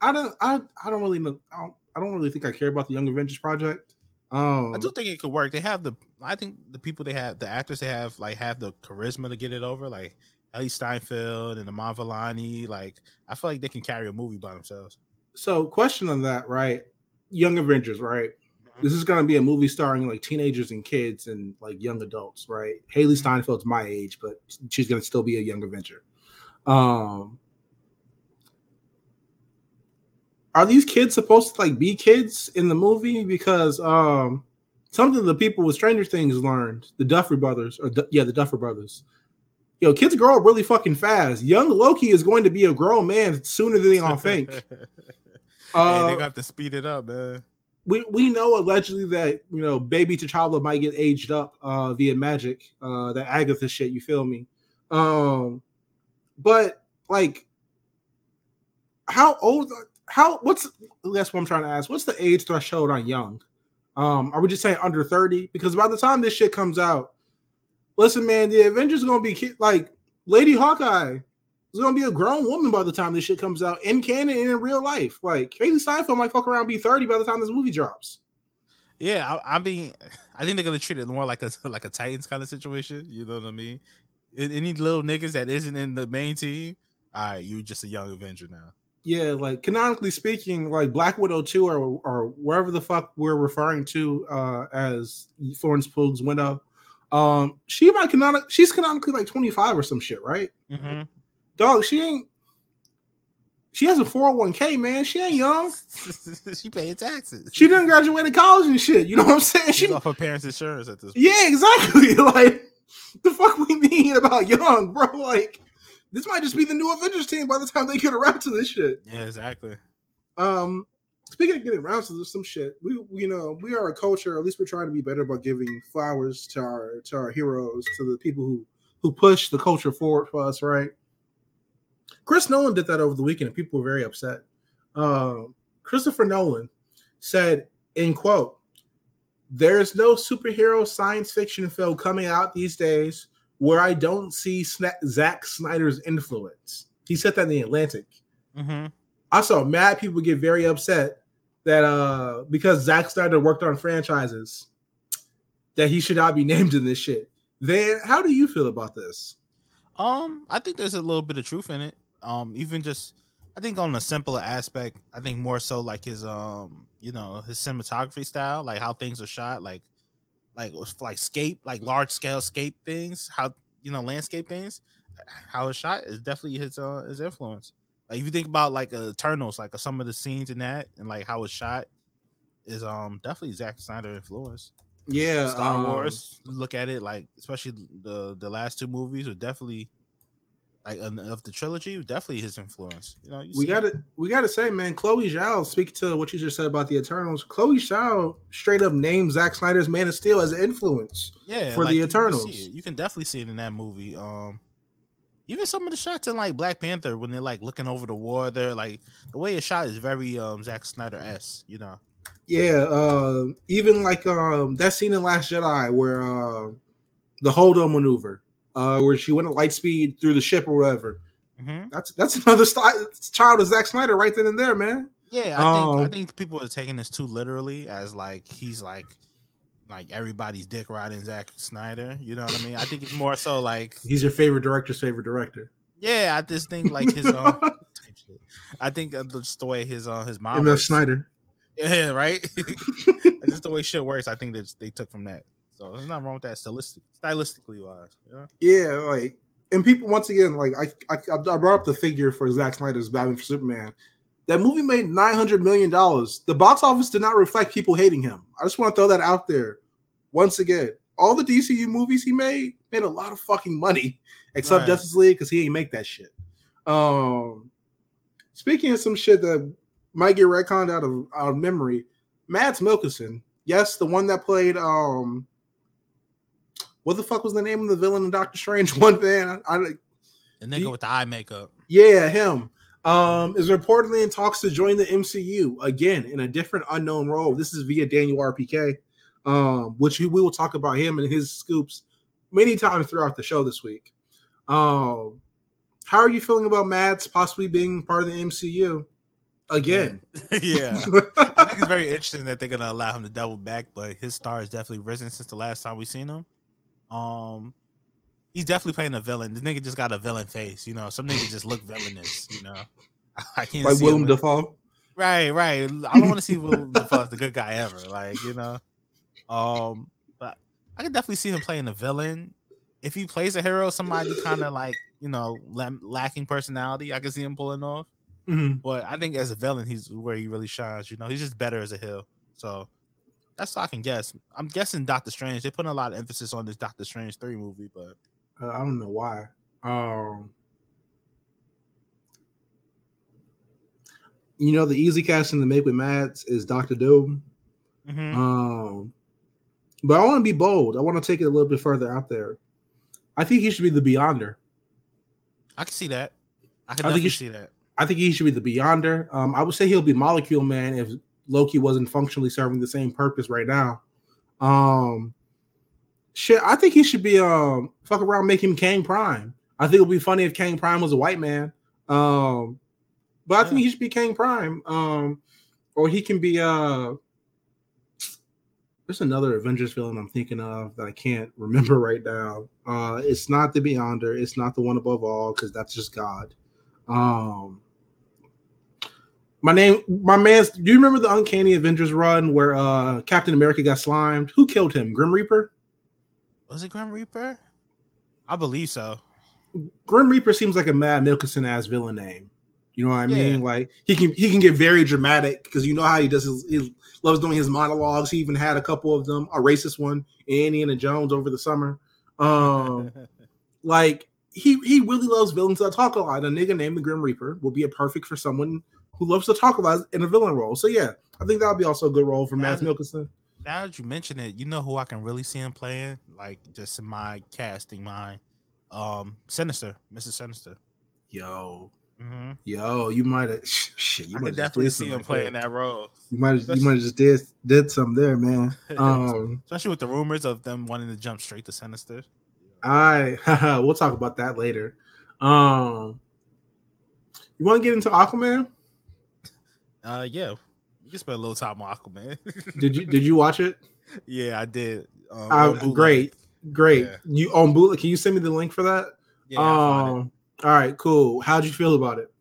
I don't, I, I don't really know. I don't, I don't really think I care about the Young Avengers project. Um, I do think it could work. They have the I think the people they have, the actors they have, like have the charisma to get it over. Like Hailee Steinfeld and Iman Vellani. Like I feel like they can carry a movie by themselves. so question on that, right? Young Avengers, right? This is gonna be a movie starring like teenagers and kids and like young adults, right? Hailee Steinfeld's my age, but she's gonna still be a young Avenger. Um, are these kids supposed to like be kids in the movie? Because um, something the people with Stranger Things learned, the Duffer Brothers, or yeah, the Duffer Brothers. Yo, kids grow up really fucking fast. Young Loki is going to be a grown man sooner than they all think. [laughs] Uh, Uh, they got to speed it up, man. we we know allegedly that you know baby T'Challa might get aged up uh via magic, uh that Agatha shit, you feel me? Um but like how old how what's that's what I'm trying to ask. What's the age threshold on young? Um are we just saying under 30? Because by the time this shit comes out, listen, man, the Avengers gonna be ki- like Lady Hawkeye is gonna be a grown woman by the time this shit comes out in canon and in real life. Like Hailee Steinfeld might fuck around be 30 by the time this movie drops. Yeah, I, I mean, I think they're gonna treat it more like a [laughs] like a Titans kind of situation. You know what I mean? Any little niggas that isn't in the main team, all right, you just a young Avenger now. Yeah, like canonically speaking, like Black Widow 2 or or wherever the fuck we're referring to uh as Florence Pugh's window. Um, she might canonic she's canonically like 25 or some shit, right? Mm-hmm. Dog, she ain't she has a 401k, man. She ain't young. [laughs] she paying taxes. She didn't graduate college and shit. You know what I'm saying? She's She off her parents' insurance at this. point. Yeah, exactly. [laughs] Like the fuck we mean about young, bro? Like this might just be the new Avengers team by the time they get around to this shit. Yeah, exactly. Um, speaking of getting around to this, some shit, we you know we are a culture. At least we're trying to be better about giving flowers to our to our heroes, to the people who who push the culture forward for us, right? Chris Nolan did that over the weekend, and people were very upset. Um, Christopher Nolan said, "In quote, there is no superhero science fiction film coming out these days where I don't see Sna- Zack Snyder's influence." He said that in the Atlantic. Mm-hmm. I saw mad people get very upset that uh because Zack Snyder worked on franchises that he should not be [laughs] named in this shit. Then how do you feel about this? Um, I think there's a little bit of truth in it. Um, even just I think on a simpler aspect, I think more so like his um, you know, his cinematography style, like how things are shot, like like like scape, like large scale scape things, how you know, landscape things, how it's shot is definitely his uh his influence. Like if you think about like uh, Eternals, like uh, some of the scenes in that and like how it's shot is um definitely Zack Snyder influence. Yeah, Star um, Wars. Look at it like, especially the the last two movies are definitely like of the trilogy, definitely his influence. You know, you We got to we got to say, man, Chloe Zhao. Speak to what you just said about the Eternals. Chloe Zhao straight up named Zack Snyder's Man of Steel as an influence. yeah for the you can Eternals. You can definitely see it in that movie. Um, even some of the shots in like Black Panther when they're like looking over the war, they're like the way it's shot is very um Zack Snyder s. You know, Yeah, uh, even like um, that scene in Last Jedi where uh, the Holdo maneuver, uh, where she went at light speed through the ship or whatever. Mhm. That's that's another style, child of Zack Snyder right then and there, man. Yeah, I think I Um, think people are taking this too literally as like he's like like everybody's dick riding Zack Snyder. You know what I mean? I think it's more so like [laughs] He's your favorite director's favorite director. yeah, I just think like his um. [laughs] I think uh, just the way his uh his mom M.F. Snyder. Yeah, [laughs] right. just the way shit works, I think that they took from that. So there's nothing wrong with that stylistic stylistically wise. Yeah. Yeah, like and people once again, like I I, I brought up the figure for Zack Snyder's Batman for Superman. That movie made nine hundred million dollars. The box office did not reflect people hating him. I just want to throw that out there. Once again, all the DCU movies he made made a lot of fucking money, except Right. Justice League because he ain't make that shit. Um, speaking of some shit that might get retconned out of out of memory, Mads Mikkelsen, yes, the one that played um what the fuck was the name of the villain in Doctor Strange? [laughs] One man, I, I The nigga He- with the eye makeup. yeah, him. Um, is reportedly in talks to join the MCU again in a different unknown role. This is via Daniel RPK, um, which we will talk about him and his scoops many times throughout the show this week. Um, how are you feeling about Mads possibly being part of the MCU again? [laughs] yeah. [laughs] I think it's very interesting that they're gonna allow him to double back, but his star has definitely risen since the last time we've seen him. Um, he's definitely playing a villain. The nigga just got a villain face, you know. Some niggas just look villainous, you know. [laughs] I can't like see Willem Dafoe. Right, right. I don't want to see Willem [laughs] Dafoe as the good guy ever, like you know. Um, but I can definitely see him playing a villain. If he plays a hero, somebody kind of like you know lacking personality, I can see him pulling off. Mhm. But I think as a villain, he's where he really shines. You know, he's just better as a heel. So that's all I can guess. I'm guessing Doctor Strange. They put a lot of emphasis on this Doctor Strange three movie, but Uh, I don't know why. Um, you know, the easy casting to make with Mads is Doctor Doom. Mhm. Um, but I want to be bold. I want to take it a little bit further out there. I think he should be the Beyonder. I can see that. I can I think definitely you should- see that. I think he should be the Beyonder. Um, I would say he'll be Molecule Man if Loki wasn't functionally serving the same purpose right now. Um, shit, I think he should be um fuck around, make him Kang Prime. I think it would be funny if Kang Prime was a white man. Um, but I think he should be Kang Prime. Um, or he can be uh. There's another Avengers villain I'm thinking of that I can't [laughs] remember right now. Uh, it's not the Beyonder. It's not the one above all because that's just God. Um, my name, my man's. Do you remember the Uncanny Avengers run where uh Captain America got slimed? Who killed him? Grim Reaper. Was it Grim Reaper? I believe so. Grim Reaper seems like a Mad Nicholson ass villain name. You know what I mean? Yeah. Like he can he can get very dramatic because you know how he does his he loves doing his monologues. He even had a couple of them, a racist one, Indiana Jones over the summer. Um, [laughs] like he he really loves villains that talk a lot. A nigga named the Grim Reaper will be a perfect for someone who loves to talk about in a villain role. So yeah, I think that would be also a good role for Matt Yeah. Mikkelsen. now that you mention it, you know who I can really see him playing? Like just in my casting mind. Um Sinister, Mrs. Sinister. Yo, hmm yo, you might have shit. You I might definitely see him playing that. that role. You might have, you might have just did did something there, man. Um, [laughs] Especially with the rumors of them wanting to jump straight to Sinister. I [laughs] we'll talk about that later. Um, you want to get into Aquaman? Uh yeah. You can spend a little time on Aquaman. [laughs] Did you did you watch it? yeah, I did. Um, Uh, great, great. Yeah. You on bootleg? Can you send me the link for that? Yeah, I found it. um, all right, cool. How'd you feel about it?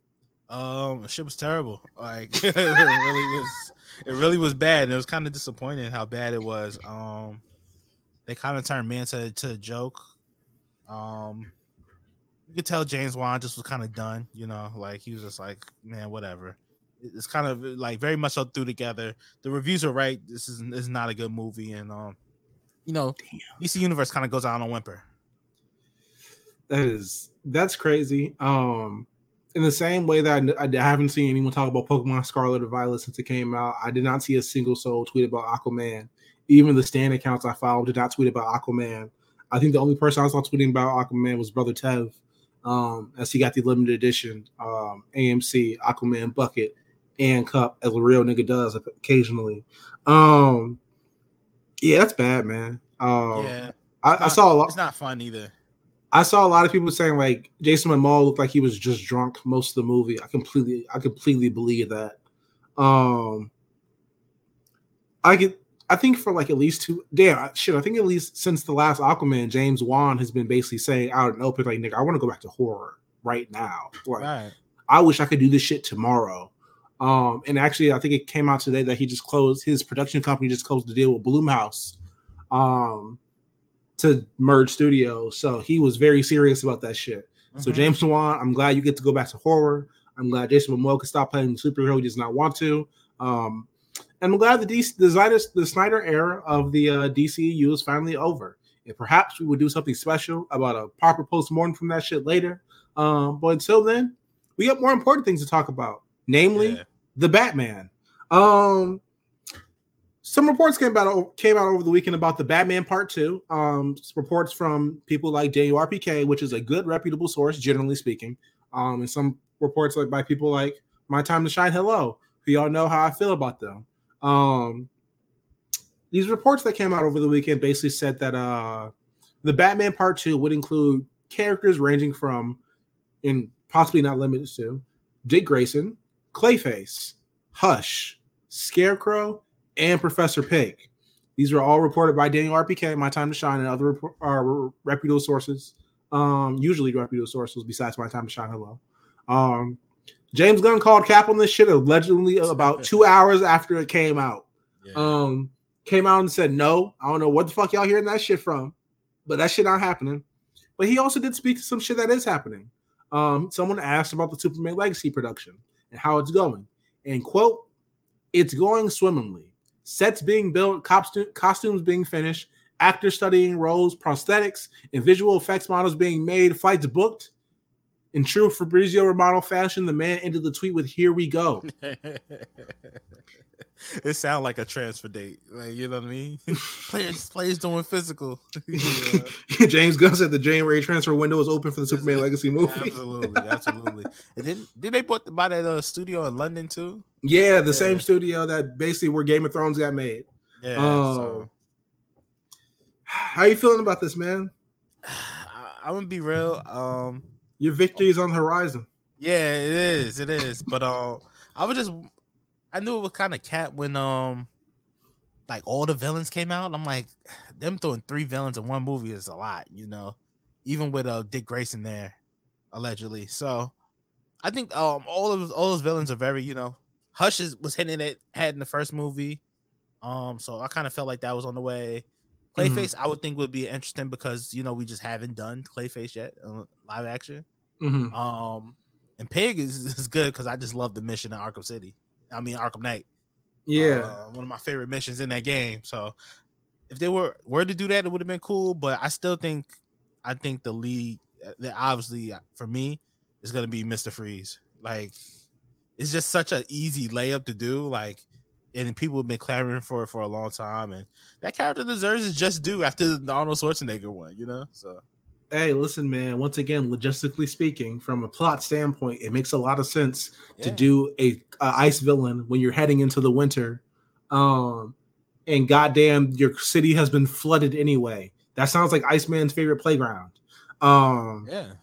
Um, shit was terrible. Like [laughs] it really was. It really was bad. And it was kind of disappointing how bad it was. Um, they kind of turned Manta to a joke. Um, you could tell James Wan just was kind of done. You know, like he was just like, man, whatever. It- It's kind of like very much so through together. The reviews are right. This is this is not a good movie, and um, you know, DC Universe kind of goes out on a whimper. That is that's crazy. Um, in the same way that I, I haven't seen anyone talk about Pokemon Scarlet or Violet since it came out, I did not see a single soul tweet about Aquaman. Even the stand accounts I followed did not tweet about Aquaman. I think the only person I saw tweeting about Aquaman was Brother Tev, um, as he got the limited edition um, AMC Aquaman bucket and cup, as a real nigga does occasionally. Um, yeah, that's bad, man. Um, yeah, I, not, I saw a lot. It's not fun either. I saw a lot of people saying like Jason Momoa looked like he was just drunk most of the movie. I completely, I completely believe that. Um, I get, I think for like at least two, damn shit. I think at least since the last Aquaman, James Wan has been basically saying out and open like, nigga, I want to go back to horror right now. Like, Right. I wish I could do this shit tomorrow. Um, and actually, I think it came out today that he just closed his production company just closed the deal with Blumhouse, um, to merge studios. So he was very serious about that shit. So Mhm. James Wan, I'm glad you get to go back to horror. I'm glad Jason Momoa can stop playing the superhero he does not want to. Um, and I'm glad the DC, the Snyder, the Snyder era of the uh, DCU is finally over. And perhaps we would do something special about a proper postmortem from that shit later. Um, but until then, we got more important things to talk about, namely Yeah. The Batman. Um, some reports came out came out over the weekend about the Batman Part Two. Um, reports from people like Daniel RPK, which is a good reputable source, generally speaking. Um, and some reports like by people like My Time to Shine Hello, who y'all know how I feel about them. Um, these reports that came out over the weekend basically said that uh, the Batman Part Two would include characters ranging from, and possibly not limited to, Dick Grayson, Clayface, Hush, Scarecrow, and Professor Pig. These are all reported by Daniel RPK, My Time to Shine, and other report, uh, reputable sources. Um, usually reputable sources besides My Time to Shine. Hello. Um, James Gunn called cap on this shit allegedly about two hours after it came out. Yeah. Um, came out and said no. I don't know what the fuck y'all hearing that shit from, but that shit not happening. But he also did speak to some shit that is happening. Um, someone asked about the Superman Legacy production and how it's going, and quote, "It's going swimmingly. Sets being built, costume, costumes being finished, actors studying roles, prosthetics, and visual effects models being made, flights booked." In true Fabrizio Romano fashion, the man ended the tweet with "Here we go." [laughs] [laughs] it sounds like a transfer date. Like you know what I mean? [laughs] players players doing physical. [laughs] Yeah. James Gunn said the January transfer window is open for the Superman Legacy movie. absolutely, absolutely. And then did they put buy that uh, studio in London too? Yeah, the Yeah. same studio that basically where Game of Thrones got made. Yeah. Oh. so- How you feeling about this, man? [sighs] I, I'm gonna be real. Um, Your victory is on the horizon. yeah, it is, it is. But um, I was just, I knew it was kind of cat when um, like all the villains came out. I'm like, [sighs] them throwing three villains in one movie is a lot, you know. Even with uh Dick Grayson there, allegedly. So, I think um all of those, all those villains are very, you know, Hush is, was hitting it had in the first movie. Um, so I kind of felt like that was on the way. Mhm. Clayface, I would think would be interesting because you know we just haven't done Clayface yet, uh, live action. Mhm. Um, and Pig is, [laughs] is good because I just love the mission in Arkham City. I mean Arkham Knight. Yeah, Uh, one of my favorite missions in that game. So if they were were to do that, it would have been cool. But I still think, I think the lead, uh, that obviously uh, for me, is gonna be Mister Freeze. Like, it's just such an easy layup to do. Like, and people have been clamoring for it for a long time, and that character deserves his just due after the Arnold Schwarzenegger one. You know, so hey, listen, man. Once again, logistically speaking, from a plot standpoint, it makes a lot of sense to do a, a ice villain when you're heading into the winter. Um, and goddamn, your city has been flooded anyway. That sounds like Iceman's favorite playground. Um, yeah.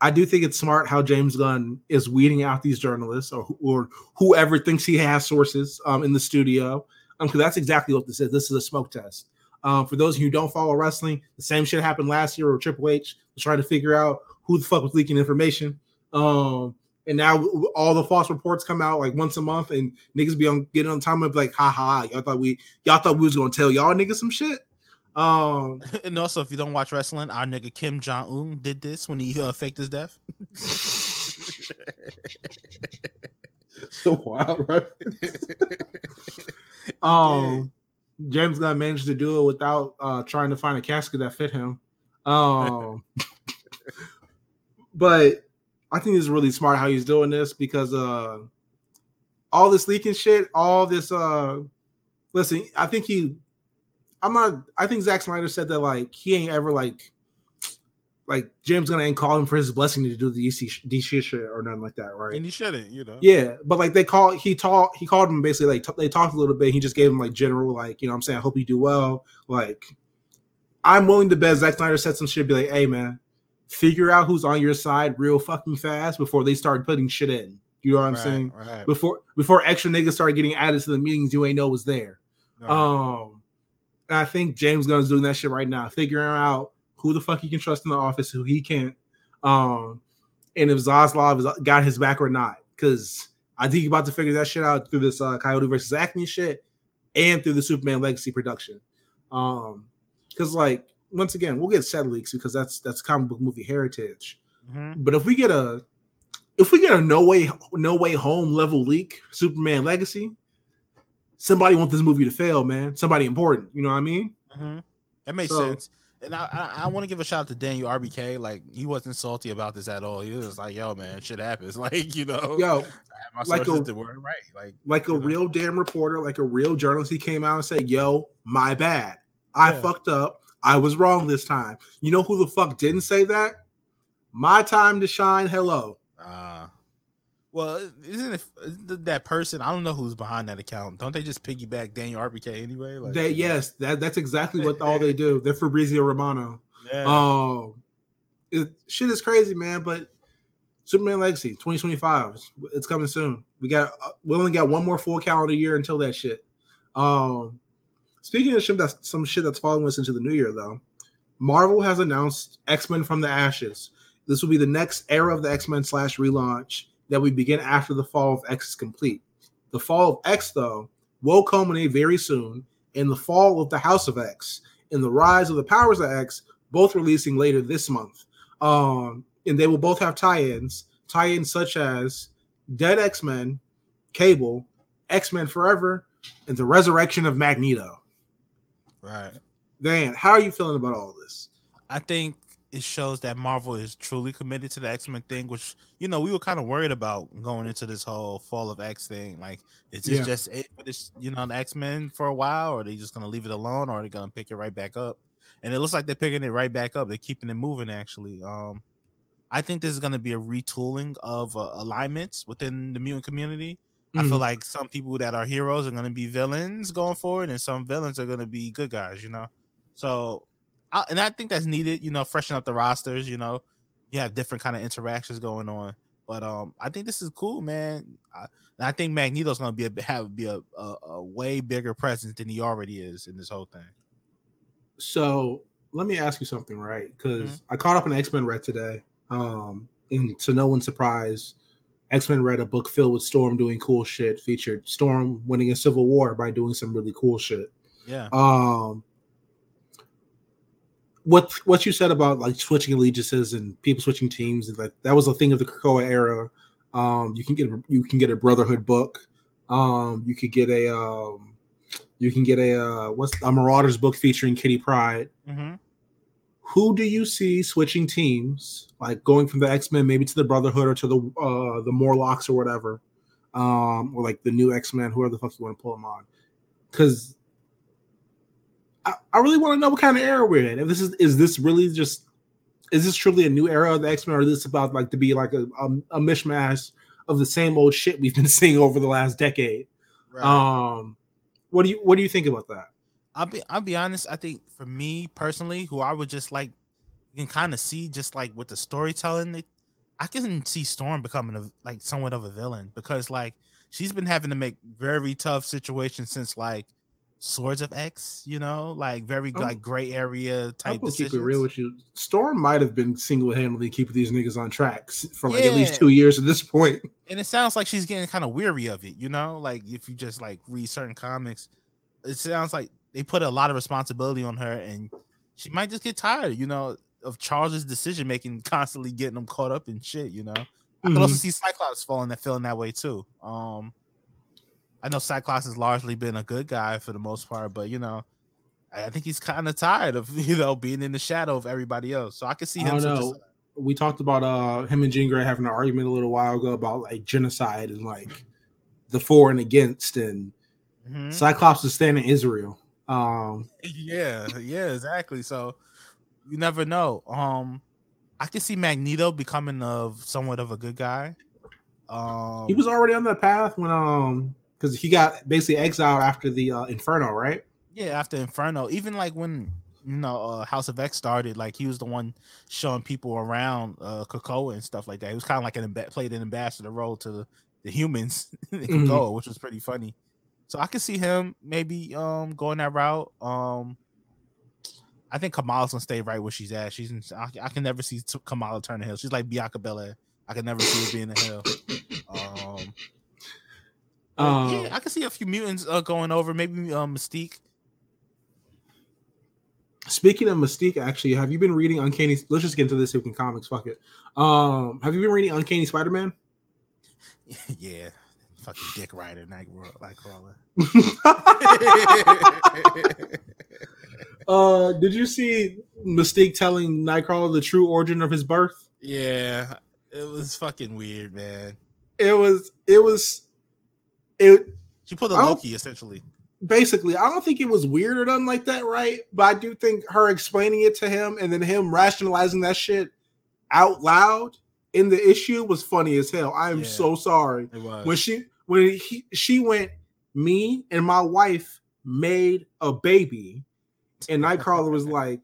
I do think it's smart how James Gunn is weeding out these journalists or or whoever thinks he has sources um, in the studio. Um, because that's exactly what this is. This is a smoke test. Um, for those of you who don't follow wrestling, the same shit happened last year where Triple H was trying to figure out who the fuck was leaking information. Um, and now all the false reports come out like once a month, and niggas be on getting on time and be like, ha ha, y'all thought we y'all thought we was gonna tell y'all niggas some shit. Um, [laughs] And also, if you don't watch wrestling, our nigga Kim Jong Un did this when he uh, faked his death. [laughs] so wild, right? [laughs] Um, James Gunn managed to do it without uh, trying to find a casket that fit him. Um, [laughs] but I think it's really smart how he's doing this because uh, all this leaking shit, all this. Uh, listen, I think he. I'm not. I think Zack Snyder said that like he ain't ever like like James Gunn ain't call him for his blessing to do the DC, DC shit or nothing like that, right? And he shouldn't, you know. Yeah, but like they call he talked he called him basically like t- they talked a little bit. He just gave him like general like you know what I'm saying I hope you do well. Like I'm willing to bet Zack Snyder said some shit be like, hey man, figure out who's on your side real fucking fast before they start putting shit in. You know what I'm Right, saying? Right. Before before extra niggas start getting added to the meetings you ain't know was there. right. Um, and I think James Gunn's doing that shit right now, figuring out who the fuck he can trust in the office, who he can't. Um, and if Zaslav has got his back or not, because I think he's about to figure that shit out through this uh, Coyote versus Acme shit, and through the Superman Legacy production. Um, because like once again, we'll get set leaks because that's that's comic book movie heritage. Mhm. But if we get a if we get a no way no way home level leak, Superman Legacy, somebody want this movie to fail, man. Somebody important. You know what I mean? Mhm. That makes So- sense. And I, I, I want to give a shout out to Daniel RPK. Like he wasn't salty about this at all. He was like, "Yo, man, shit happens." [laughs] Like you know, Yo, I have my like a- right. Like like a know? real damn reporter, like a real journalist, he came out and said, "Yo, my bad. I Yeah. fucked up. I was wrong this time." You know who the fuck didn't say that? My time to shine. Hello. Uh, well, isn't it isn't that person? I don't know who's behind that account. Don't they just piggyback Daniel RPK anyway? Like, They yes, that that's exactly what [laughs] all they do. They're Fabrizio Romano. yeah. It, shit is crazy, man. But Superman Legacy 2025, it's, it's coming soon. We got uh, we only got one more full calendar year until that shit. Um, speaking of shit that's some shit that's following us into the new year, though, Marvel has announced X Men from the Ashes. This will be the next era of the X Men slash relaunch that we begin after the fall of X is complete. The fall of X, though, will culminate very soon in the fall of the House of X and the rise of the Powers of X, both releasing later this month. Um, and they will both have tie-ins, tie-ins such as Dead X-Men, Cable, X-Men Forever, and the resurrection of Magneto. right. Dan, how are you feeling about all this? I think it shows that Marvel is truly committed to the X Men thing, which you know we were kind of worried about going into this whole Fall of X thing. Like, is this Yeah. just it for this, you know, the X Men for a while, or are they just gonna leave it alone, or are they gonna pick it right back up? And it looks like they're picking it right back up. They're keeping it moving. Actually, um, I think this is gonna be a retooling of uh, alignments within the mutant community. I feel Mhm. like some people that are heroes are going to be villains going forward, and some villains are going to be good guys. You know, so I, and I think that's needed. You know, freshen up the rosters. You know, you have different kind of interactions going on. But um, I think this is cool, man. I, and I think Magneto's going to be a have be a, a, a way bigger presence than he already is in this whole thing. So let me ask you something, right? Because I caught up an X-Men read today. Um, and to no one's surprise, X-Men read a book filled with Storm doing cool shit, featured Storm winning a civil war by doing some really cool shit. Yeah, Um, what what you said about like switching allegiances and people switching teams, and like that was a thing of the Krakoa era. Um, you can get a- you can get a Brotherhood book. Um, you could get a um, you can get a uh, what's a Marauders book featuring Kitty Pryde. hmm Who do you see switching teams, like going from the X Men maybe to the Brotherhood or to the uh, the Morlocks or whatever, um, or like the new X Men, whoever the fuck you want to pull them on? Because I, I really want to know what kind of era we're in. If this is is this really just is this truly a new era of the X Men, or is this about like to be like a, a a mishmash of the same old shit we've been [laughs] seeing over the last decade? right. Um, what do you what do you think about that? I'll be I'll be honest. I think for me personally, who I would just like, you can kind of see just like with the storytelling, I can see Storm becoming a, like somewhat of a villain because like she's been having to make very tough situations since like Swords of X, you know, like very Oh. like gray area I'm type decisions. keep it real with you. Storm might have been single handedly keeping these niggas on tracks for like at least two years at this point. and it sounds like she's getting kind of weary of it, you know. Like if you just like read certain comics, it sounds like they put a lot of responsibility on her, and she might just get tired, you know, of Charles's decision making, [laughs] constantly getting them caught up in shit. You know, I could also Mhm. see Cyclops falling that feeling that way too. Um, I know Cyclops has largely been a good guy for the most part, but you know, I I think he's kind of tired of [laughs] you know being in the shadow of everybody else. So I can see him. don't know. sides. We talked about uh him and Jean Grey having an argument a little while ago about like genocide and like the for and against, and Mhm. Cyclops is standing Israel. Um, Yeah, yeah, exactly. So you never know. Um, I can see Magneto becoming of somewhat of a good guy. Um, he was already on that path when um because he got basically exiled after the uh, Inferno, right? yeah after Inferno. Even like when you know uh, House of X started, like he was the one showing people around uh Krakoa and stuff like that. He was kind of like an played an ambassador role to the, the humans [laughs] in Mhm. Which was pretty funny. So I could see him maybe um going that route. Um, I think Kamala's gonna stay right where she's at. She's in, I, I can never see Kamala turn the hill. She's like Bianca Belair. I can never see her being a hill. [coughs] Um, Um, yeah, I can see a few mutants uh, going over. Maybe um, Mystique. Speaking of Mystique, actually, have you been reading Uncanny? Let's just get into this in comics. Fuck it. Um, have you been reading Uncanny Spider Man? [laughs] yeah, fucking Dick Rider, Night Nightcrawler. uh, did you see Mystique telling Nightcrawler the true origin of his birth? yeah, it was fucking weird, man. It was. It was. It She pulled a Loki essentially. basically. I don't think it was weird or nothing like that, right? But I do think her explaining it to him and then him rationalizing that shit out loud in the issue was funny as hell. I am Yeah. so sorry. It was. when she when he she went me and my wife made a baby and nightcrawler was [laughs] like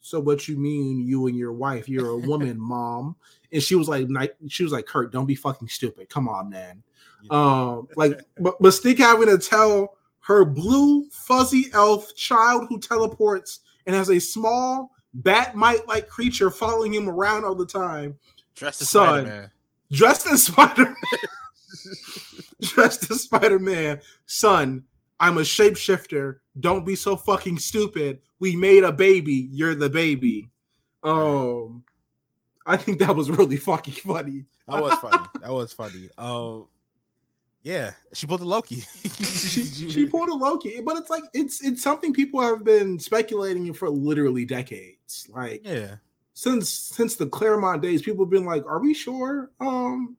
so what you mean you and your wife you're a woman [laughs] mom and she was like night she was like kurt don't be fucking stupid come on man [laughs] um like but mystique having to tell her blue fuzzy elf child who teleports and has a small bat mite like creature following him around all the time Dressed as son. Spider-Man. dressed as Spider-Man. [laughs] dressed as Spider Man. Son, I'm a shapeshifter. Don't be so fucking stupid. We made a baby. You're the baby. Um, I think that was really [laughs] fucking funny. That was funny. that was funny. Oh, yeah, she pulled a Loki. She, [laughs] she pulled a Loki, but it's like it's it's something people have been speculating for literally decades. Like yeah, since since the Claremont days, people have been like, "Are we sure?" Um,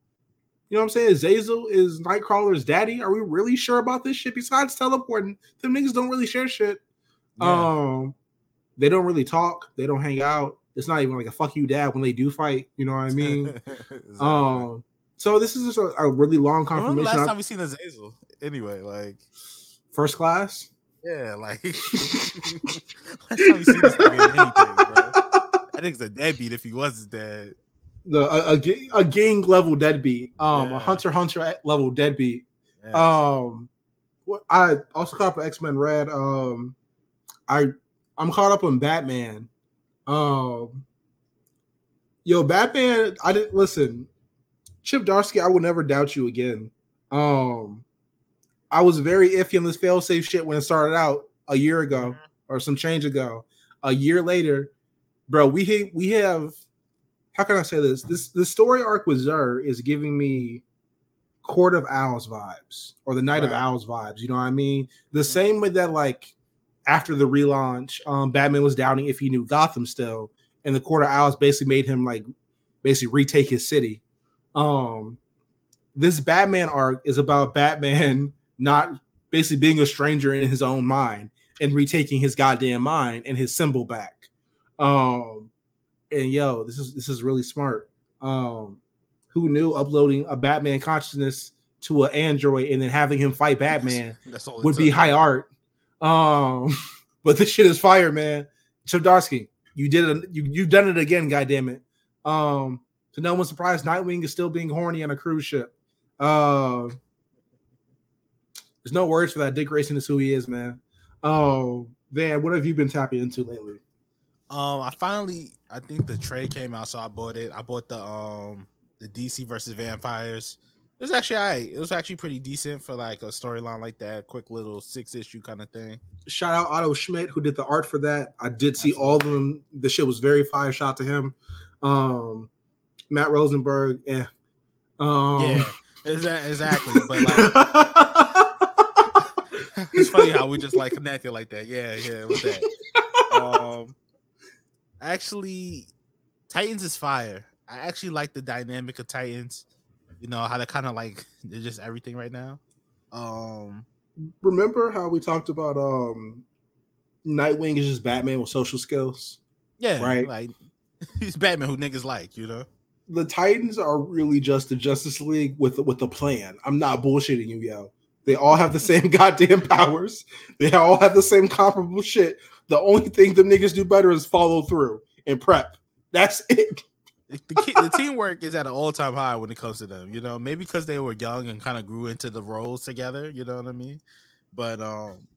you know what I'm saying? Zazel is Nightcrawler's daddy. Are we really sure about this shit? Besides teleporting, them niggas don't really share shit. yeah. Um, they don't really talk. They don't hang out. It's not even like a fuck you dad when they do fight. You know what I mean? [laughs] Exactly. um, so this is just a, a really long When was the confirmation. last I- time we seen Azazel? Anyway, like, First class. yeah, like [laughs] last time we seen this nigga in [laughs] anything, bro. I think it's a deadbeat if he was his dad. The a, a, a gang level deadbeat. Um, a Yeah. hunter hunter level deadbeat. Yeah. Um, what I also caught up X Men Red. Um, I I'm caught up on Batman. Um, yo, Batman. I didn't listen. Chip Zdarsky, I will never doubt you again. Um, I was very iffy on this failsafe shit when it started out a year ago or some change ago. A year later, bro, we ha- we have. How can I say this? This the story arc with Zer is giving me Court of Owls vibes or the Night of Owls vibes. You know what I mean? The same way that like after the relaunch, um, Batman was doubting if he knew Gotham still, and the Court of Owls basically made him like basically retake his city. Um, this Batman arc is about Batman [laughs] not basically being a stranger in his own mind and retaking his goddamn mind and his symbol back. Um, and yo, this is this is really smart. Um, who knew uploading a Batman consciousness to an android and then having him fight Batman [laughs] That's all would be took. high art. Um, [laughs] but this shit is fire, man. Chip Zdarsky, you did it. You you've done it again, goddamn it. Um, so no one's surprise, Nightwing is still being horny on a cruise ship. Uh, there's no words for that. Dick Grayson is who he is, man. Oh, Van, what have you been tapping into lately? Um, I finally, I think the trade came out, so I bought it. I bought the um the DC versus vampires. It was actually alright. It was actually pretty decent for like a storyline like that, quick little six issue kind of thing. Shout out Otto Schmidt who did the art for that. I did see all of them. The shit was very fire. Shot to him. Um, Matt Rosenberg, yeah. Um, yeah, exactly. But like, [laughs] it's funny how we just like connected like that. Yeah, yeah, with that. um, actually, Titans is fire. I actually like the dynamic of Titans. You know how they're kind of like they're just everything right now. Um, Remember how we talked about um Nightwing is just Batman with social skills? yeah, Right. Like [laughs] he's Batman who niggas like. You know. The Titans are really just the Justice League with with a plan. I'm not bullshitting you, yo. They all have the [laughs] same goddamn powers. They all have the same comparable shit. The only thing them niggas do better is follow through and prep. That's [laughs] it. the, the, the teamwork is at an all time high when it comes to them. You know, maybe because they were young and kind of grew into the roles together. You know what I mean? But um,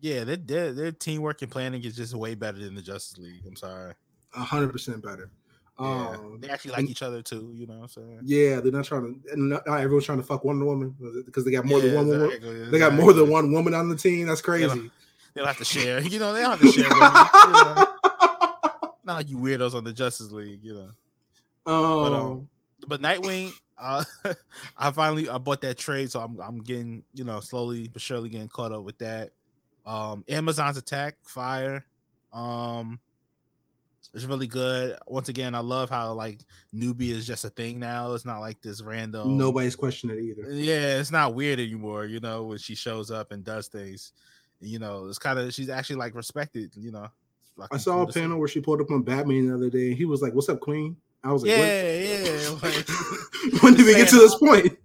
yeah, their their, their teamwork and planning is just way better than the Justice League. I'm sorry. A hundred percent better. Yeah, Um, they actually like each other too. You know what I'm saying? yeah, they're not trying to. And not everyone's trying to fuck Wonder Woman because they got more than Yeah, one. woman. exactly, They got more than one woman on the team. That's crazy. They don't have to share. [laughs] You know, they don't have to share. women? [laughs] Not like you weirdos on the Justice League. You know. Um, um, but Nightwing, uh, [laughs] I finally I bought that trade, so I'm I'm getting you know slowly but surely getting caught up with that. Um, Amazon's Attack, Fire, um, it's really good. Once again, I love how like Nubia is just a thing now. It's not like this random. nobody's questioning it either. Yeah, it's not weird anymore. You know when she shows up and does things. You know, it's kind of she's actually like respected. You know, I saw a to see. panel where she pulled up on Batman the other day. And he was like, "What's up, Queen?" I was like, Yeah, yeah. like- [laughs] "When, did we get to this point?"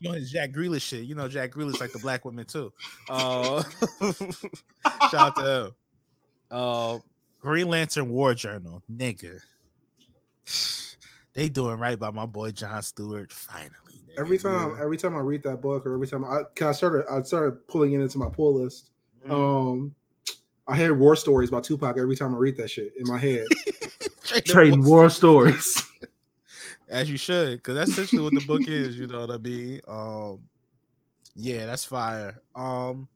You know his Jack Grealish shit. You know Jack Grealish like the black women too. Uh, [laughs] shout out to him. Uh, Green Lantern War Journal, nigga. [sighs] They doing right by my boy John Stewart. Finally, nigga. Every time, Yeah. every time I read that book, or every time I, 'cause I started, I started pulling it into my pull list. Mhm. Um, I hear war stories about Tupac every time I read that shit in my head. [laughs] Trading Trading war stories. [laughs] as you should, because that's essentially what the book is. You know what I mean? Um, yeah, that's fire. Um,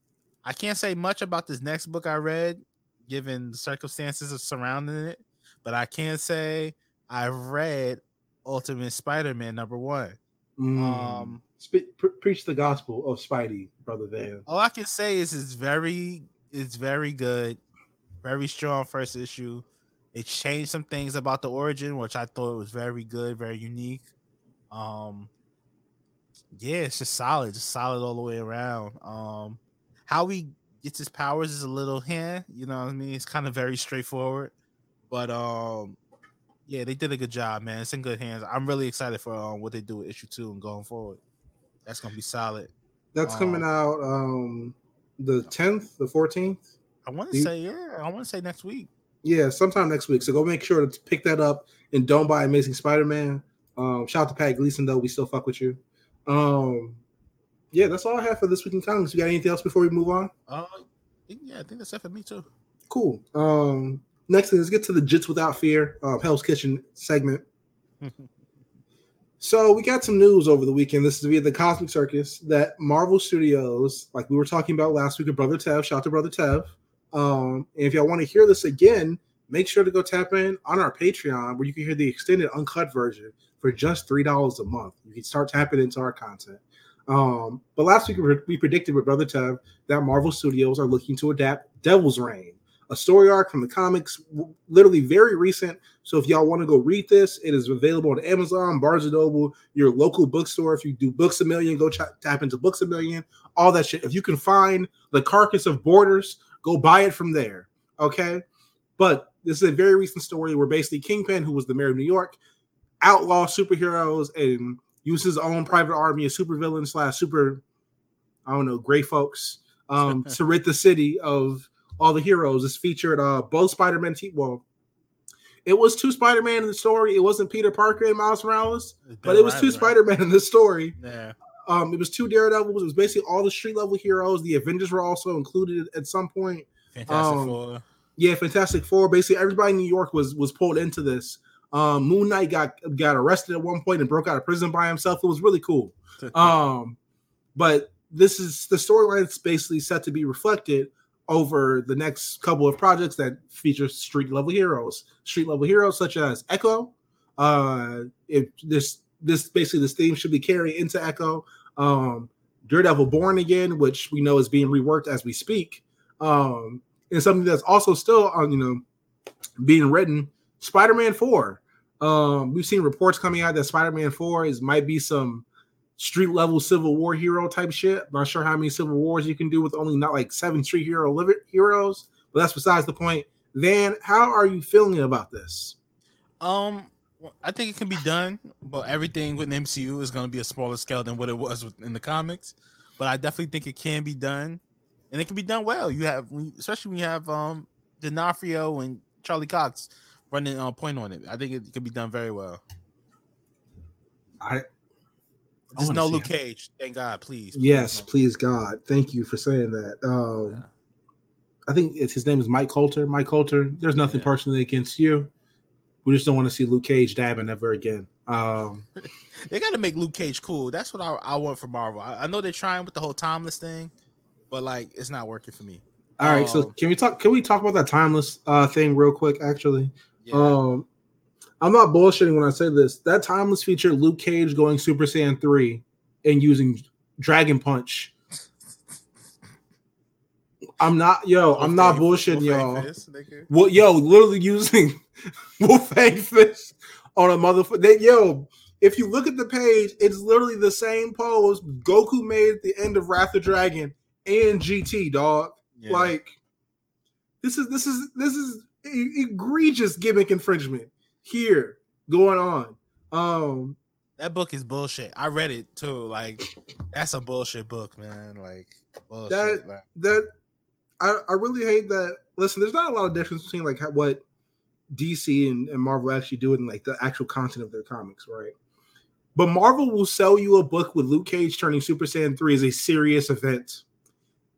I can't say much about this next book I read, given the circumstances of surrounding it, but I can say I've read Ultimate Spider-Man number one. Mm. Um, pre- preach the gospel of Spidey, brother Van. all I can say is it's very, it's very good, very strong first issue. It changed some things about the origin, which I thought was very good, very unique. Um, yeah, it's just solid, just solid all the way around. Um, how he gets his powers is a little hand, you know what I mean? It's kind of very straightforward, but um, yeah, they did a good job, man. It's in good hands. I'm really excited for um, what they do with issue two and going forward. That's gonna be solid. That's Um, coming out um the 10th, the 14th. I want to say, yeah, I want to say next week. Yeah, sometime next week. So go make sure to pick that up and don't buy Amazing Spider-Man. Um, shout out to Pat Gleason though. We still fuck with you. Um, yeah, that's all I have for this week in comics. You got anything else before we move on? Uh, yeah, I think that's it for me too. Cool. Um, next thing, let's get to the Jits Without Fear, um, Hell's Kitchen segment. [laughs] So we got some news over the weekend. This is via the Cosmic Circus that Marvel Studios, like we were talking about last week, with Brother Tev. Shout out to Brother Tev. Um, and if y'all want to hear this again, make sure to go tap in on our Patreon where you can hear the extended uncut version for just three dollars a month. You can start tapping into our content. Um, but last week we predicted with Brother Tev that Marvel Studios are looking to adapt Devil's Reign, a story arc from the comics, literally very recent. So if y'all want to go read this, it is available on Amazon, Barnes and Noble, your local bookstore. If you do Books a Million, go ch- tap into Books a Million, all that shit. If you can find the carcass of Borders, go buy it from there. Okay, but this is a very recent story where basically Kingpin, who was the mayor of New York, outlaw superheroes and use his own private army of supervillains slash super, I don't know, gray folks um, [laughs] to rid the city of all the heroes. It's featured uh, both Spider-Man. Te- well, it was two Spider-Man in the story. It wasn't Peter Parker and Miles Morales, but it was two Spider-Man in the story. Yeah, Um, it was two Daredevils. It was basically all the street level heroes. The Avengers were also included at some point. Fantastic Um, Four. Yeah, Fantastic Four. Basically, everybody in New York was was pulled into this. Um, Moon Knight got got arrested at one point and broke out of prison by himself. It was really cool. [laughs] Um, but this is the storyline that's basically set to be reflected over the next couple of projects that feature street level heroes. Street level heroes such as Echo. Uh, if this this basically this theme should be carried into Echo. Um, Daredevil Born Again, which we know is being reworked as we speak, um, and something that's also still on, you know, being written. Spider-Man Four. Um, we've seen reports coming out that Spider-Man Four is might be some street level Civil War hero type shit. Not sure how many Civil Wars you can do with only not like seven street hero heroes, but that's besides the point. Van, how are you feeling about this? Um, I think it can be done, but everything with MCU is going to be a smaller scale than what it was in the comics. But I definitely think it can be done, and it can be done well. You have, especially when you have um D'Onofrio and Charlie Cox running on uh, point on it. I think it can be done very well. I just no Luke Cage. Thank God, please. Yes, please God. Thank you for saying that. Um, yeah. I think it's his name is Mike Colter. Mike Colter. There's nothing yeah. personally against you. We just don't want to see Luke Cage dabbing ever again. Um, [laughs] they got to make Luke Cage cool. That's what I, I want from Marvel. I, I, know they're trying with the whole timeless thing, but like it's not working for me. All um, right, so um, can we talk? Can we talk about that timeless uh, thing real quick? Actually, yeah. um, I'm not bullshitting when I say this. That timeless feature, Luke Cage going Super Saiyan three and using Dragon Punch I'm not, yo, I'm not bullshitting, y'all. Well, yo, literally using [laughs] Wolf Fang Fist on a motherfucker. Yo, if you look at the page, it's literally the same pose Goku made at the end of Wrath of Dragon and GT, dog. Yeah. Like, this is this is this is egregious gimmick infringement here going on. Um, that book is bullshit. I read it too. Like, that's a bullshit book, man. Like, bullshit. that like. that I, I really hate that. Listen, there's not a lot of difference between like what DC and, and Marvel actually do in like the actual content of their comics, right? But Marvel will sell you a book with Luke Cage turning Super Saiyan 3 as a serious event.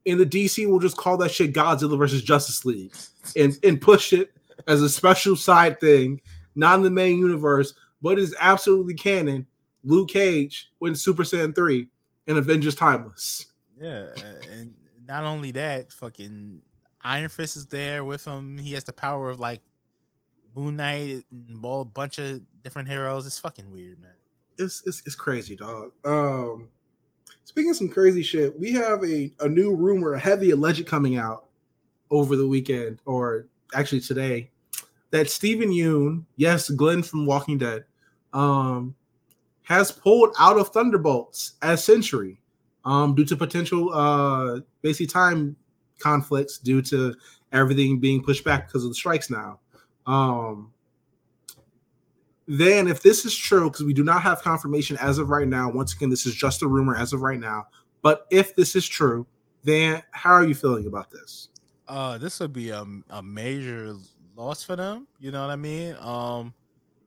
And the DC will just call that shit Godzilla versus Justice League and, and push it as a special side thing, not in the main universe, but is absolutely canon. Luke Cage wins Super Saiyan 3 and Avengers Timeless. Yeah, and not only that, fucking Iron Fist is there with him. He has the power of like Moon Knight and a bunch of different heroes. It's fucking weird, man. It's it's, it's crazy, dog. Um, speaking of some crazy shit, we have a, a new rumor, a heavy alleged coming out over the weekend, or actually today, that Steven Yeun, yes, Glenn from Walking Dead, um, has pulled out of Thunderbolts as Sentry um, due to potential uh, basically time conflicts due to everything being pushed back because of the strikes now. Um, then, if this is true, because we do not have confirmation as of right now, once again, this is just a rumor as of right now. But if this is true, then how are you feeling about this? Uh, this would be a, a major loss for them. You know what I mean? Um,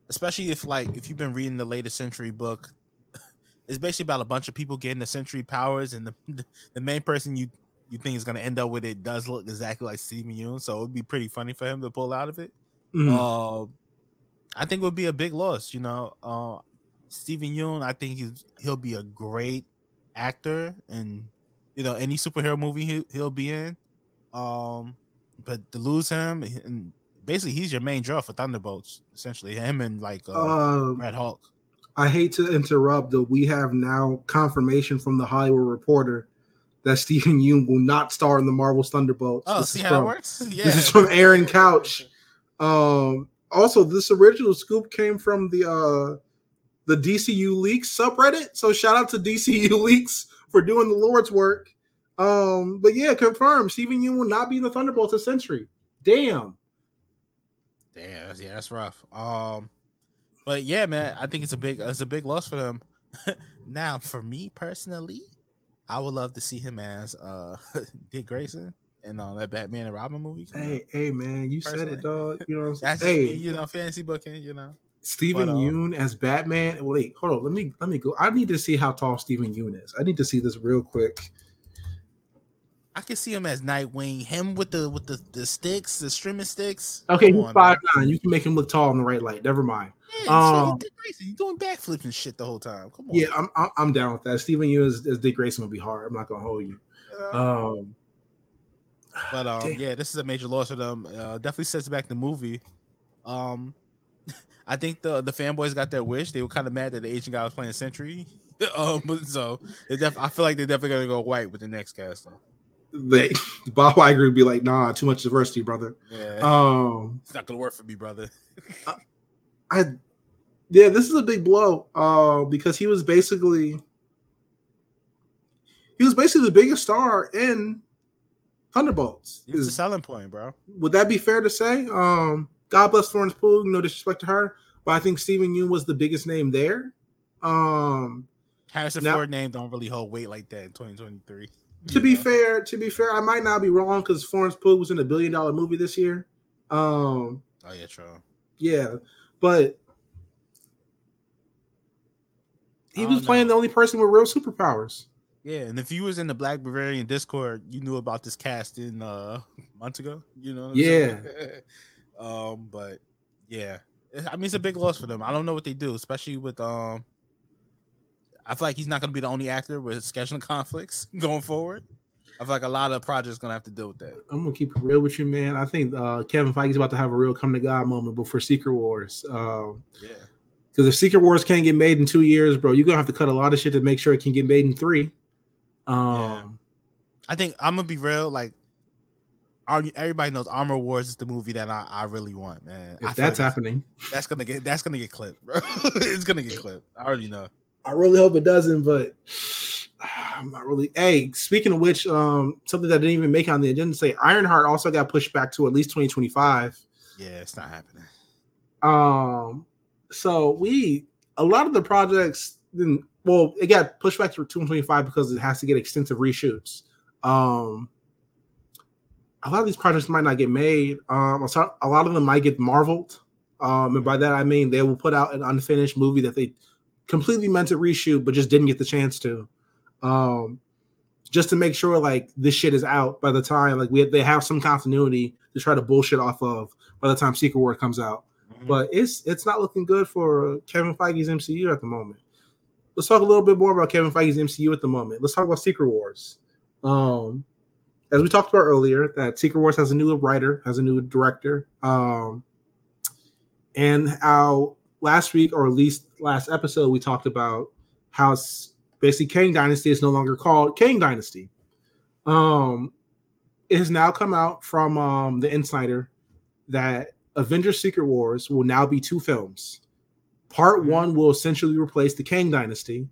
especially if like if you've been reading the latest Sentry book, [laughs] it's basically about a bunch of people getting the Sentry powers, and the [laughs] the main person you you think is going to end up with it does look exactly like Steven Yeun, so it would be pretty funny for him to pull out of it. Mm-hmm. Uh, I think it would be a big loss. You know, uh, Steven Yeun, I think he's he'll be a great actor, and you know any superhero movie he, he'll be in. Um, but to lose him, and basically he's your main draw for Thunderbolts, essentially him and like uh, uh, Red Hulk. I hate to interrupt, but We have now confirmation from the Hollywood Reporter that Steven Yeun will not star in the Marvel's Thunderbolts. Oh, this see how from, it works? Yeah. [laughs] This is from Aaron Couch. [laughs] Um, also, this original scoop came from the uh, the DCU Leaks subreddit. So shout out to DCU [laughs] Leaks for doing the Lord's work. Um, but yeah, confirmed. Steven Yeun will not be in the Thunderbolts a Sentry. Damn. Damn, yeah, that's rough. Um, but yeah, man, I think it's a big it's a big loss for them. [laughs] now, for me personally, I would love to see him as uh [laughs] Dick Grayson in uh, that Batman and Robin movie. Hey, hey, man, you personally. said it, dog. You know what I'm [laughs] saying? hey, you know, fantasy booking. You know, Steven but, um, Yeun as Batman. Wait, hold on. Let me let me go. I need to see how tall Steven Yeun is. I need to see this real quick. I can see him as Nightwing. Him with the with the, the sticks, the streaming sticks. Okay, he's five nine. You can make him look tall in the right light. Never mind. Yeah, um. You doing backflips and shit the whole time. Come on. Yeah, I'm I'm down with that. Steven Yeun as, as Dick Grayson would be hard. I'm not gonna hold you. Um, but um, yeah, this is a major loss for them. Uh, definitely sets back the movie. Um, [laughs] I think the the fanboys got their wish. They were kind of mad that the Asian guy was playing Sentry. [laughs] um, so def- I feel like they're definitely gonna go white with the next casting. They Bob Iger would be like, nah, too much diversity, brother. Yeah, Um, it's not gonna work for me, brother. I yeah, this is a big blow. Uh, because he was basically he was basically the biggest star in Thunderbolts. It's a selling point, bro. would that be fair to say? Um, God bless Florence Pugh, no disrespect to her, but I think Steven Yeun was the biggest name there. Um, Harrison Now- Ford name don't really hold weight like that in 2023. to be know? fair, to be fair, I might not be wrong because Florence Pugh was in a billion dollar movie this year. Um, oh yeah, true. yeah, but he was don't playing the only person with real superpowers. Yeah, and if you was in the Black Variant Discord, you knew about this casting uh [laughs] months ago. You know, what I'm [laughs] um, but yeah, I mean it's a big loss for them. I don't know what they do, especially with um. I feel like he's not going to be the only actor with scheduling [laughs] conflicts going forward. I feel like a lot of projects going to have to deal with that. I'm gonna keep it real with you, man. I think uh, Kevin Feige's about to have a real come to God moment before Secret Wars. Um, Yeah, Because if Secret Wars can't get made in two years, bro, you're gonna have to cut a lot of shit to make sure it can get made in three. Um, I think I'm gonna be real. Like, everybody knows Armor Wars is the movie that I, I really want, man. If feel that's happening, that's gonna get that's gonna get clipped, bro. [laughs] it's gonna get clipped. I already know. I really hope it doesn't, but [sighs] I'm not really. Hey, speaking of which, um, something that didn't even make it on the agenda say Ironheart also got pushed back to at least 2025. Yeah, it's not happening. Um, so we a lot of the projects didn't well, it got pushed back to 2025 because it has to get extensive reshoots. Um, a lot of these projects might not get made. Um, a lot of them might get marveled. Um, and by that I mean they will put out an unfinished movie that they completely meant to reshoot but just didn't get the chance to. Um, just to make sure like this shit is out by the time like we they have some continuity to try to bullshit off of by the time Secret War comes out but it's it's not looking good for Kevin Feige's MCU at the moment. Let's talk a little bit more about Kevin Feige's MCU at the moment. Let's talk about Secret Wars. Um, as we talked about earlier, that Secret Wars has a new writer, has a new director, um, and how last week or at least last episode we talked about how basically Kang Dynasty is no longer called Kang Dynasty. Um, it has now come out from um, the Insider that Avengers Secret Wars will now be two films. Part Mhm. one will essentially replace the Kang Dynasty.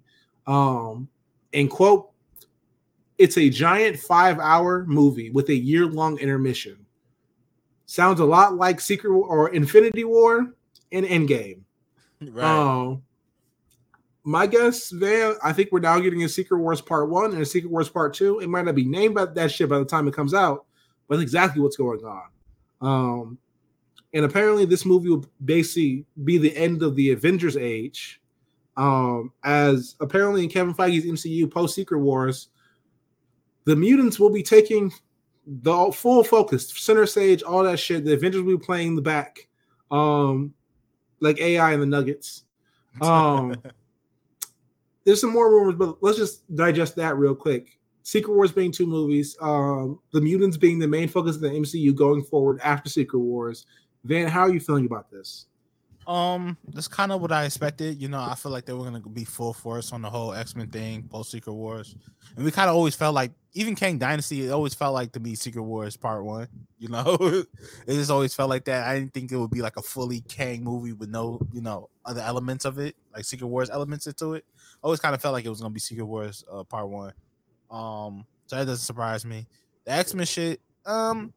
Um, and quote, it's a giant five hour movie with a year long intermission. Sounds a lot like Secret War or Infinity War and Endgame. [laughs] right. Um, my guess, Van, I think we're now getting a Secret Wars Part One and a Secret Wars Part Two. It might not be named by that shit by the time it comes out, but that's exactly what's going on. Um, and apparently, this movie will basically be the end of the Avengers age. Um, as apparently in Kevin Feige's MCU post Secret Wars, the mutants will be taking the full focus, center stage, all that shit. The Avengers will be playing the back, um, like AI and the Nuggets. Um, [laughs] there's some more rumors, but let's just digest that real quick. Secret Wars being two movies, um, the mutants being the main focus of the MCU going forward after Secret Wars. Van, how are you feeling about this? Um, that's kind of what I expected. You know, I feel like they were gonna be full force on the whole X Men thing, post Secret Wars, and we kind of always felt like even Kang Dynasty, it always felt like to be Secret Wars Part One. [laughs] You know, it just always felt like that. I didn't think it would be like a fully Kang movie with no, you know, other elements of it, like Secret Wars elements into it. Always kind of felt like it was gonna be Secret Wars uh, Part One. Um, so that doesn't surprise me. The X Men shit, um,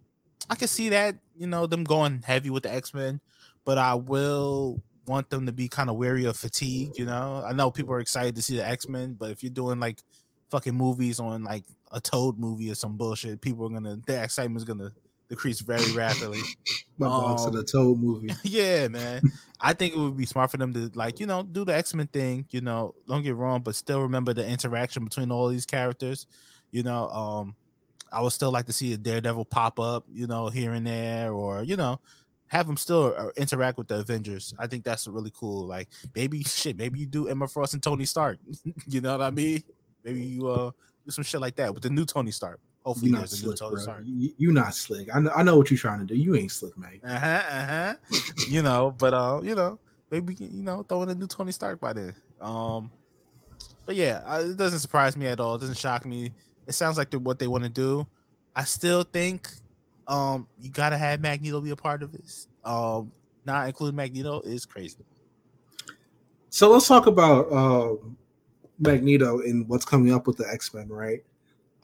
I can see that. You know, them going heavy with the X Men but I will want them to be kind of wary of fatigue. You know, I know people are excited to see the X Men, but if you're doing like fucking movies on like a Toad movie or some bullshit, people are gonna their excitement is gonna decrease very rapidly. [laughs] My dog said Um, the Toad movie. [laughs] yeah, man. I think it would be smart for them to like, you know, do the X Men thing. You know, don't get wrong, but still remember the interaction between all these characters. You know, um, I would still like to see a Daredevil pop up, you know, here and there, or you know, have them still uh, interact with the Avengers. I think that's really cool. Like, maybe [laughs] shit, maybe you do Emma Frost and Tony Stark. [laughs] you know what I mean? Maybe you uh do some shit like that with the new Tony Stark. Hopefully, You not there's a new slick, Tony bro. Stark. You, you not slick. I know, I know what you're trying to do. You ain't slick, mate. Uh huh. Uh huh. you know, but uh, you know, maybe you know, throw in a new Tony Stark by then. Um, But yeah, I, it doesn't surprise me at all. It doesn't shock me. It sounds like what they want to do. I still think um you gotta have Magneto be a part of this. Um, not including Magneto is crazy. So let's talk about um, Magneto and what's coming up with the X Men, right?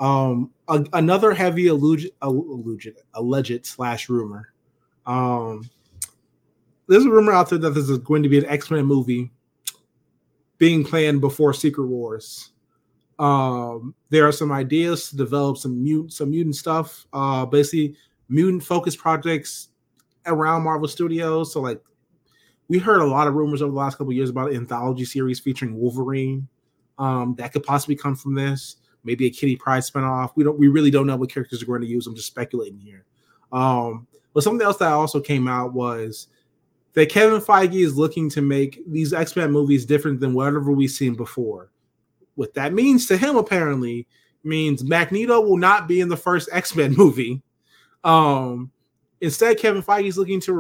Um, a, another heavy alleged, alleged, alleged slash rumor. Um, there's a rumor out there that there's going to be an X Men movie being planned before Secret Wars. Um, there are some ideas to develop some mutant, some mutant stuff. Uh, basically, mutant focused projects around Marvel Studios. So, like, we heard a lot of rumors over the last couple years about an anthology series featuring Wolverine. Um, that could possibly come from this. Maybe a Kitty Pryde spinoff. We don't. We really don't know what characters are going to use. I'm just speculating here. Um, but something else that also came out was that Kevin Feige is looking to make these X Men movies different than whatever we've seen before. What that means to him apparently means Magneto will not be in the first X Men [laughs] movie. Um, instead, Kevin Feige is looking to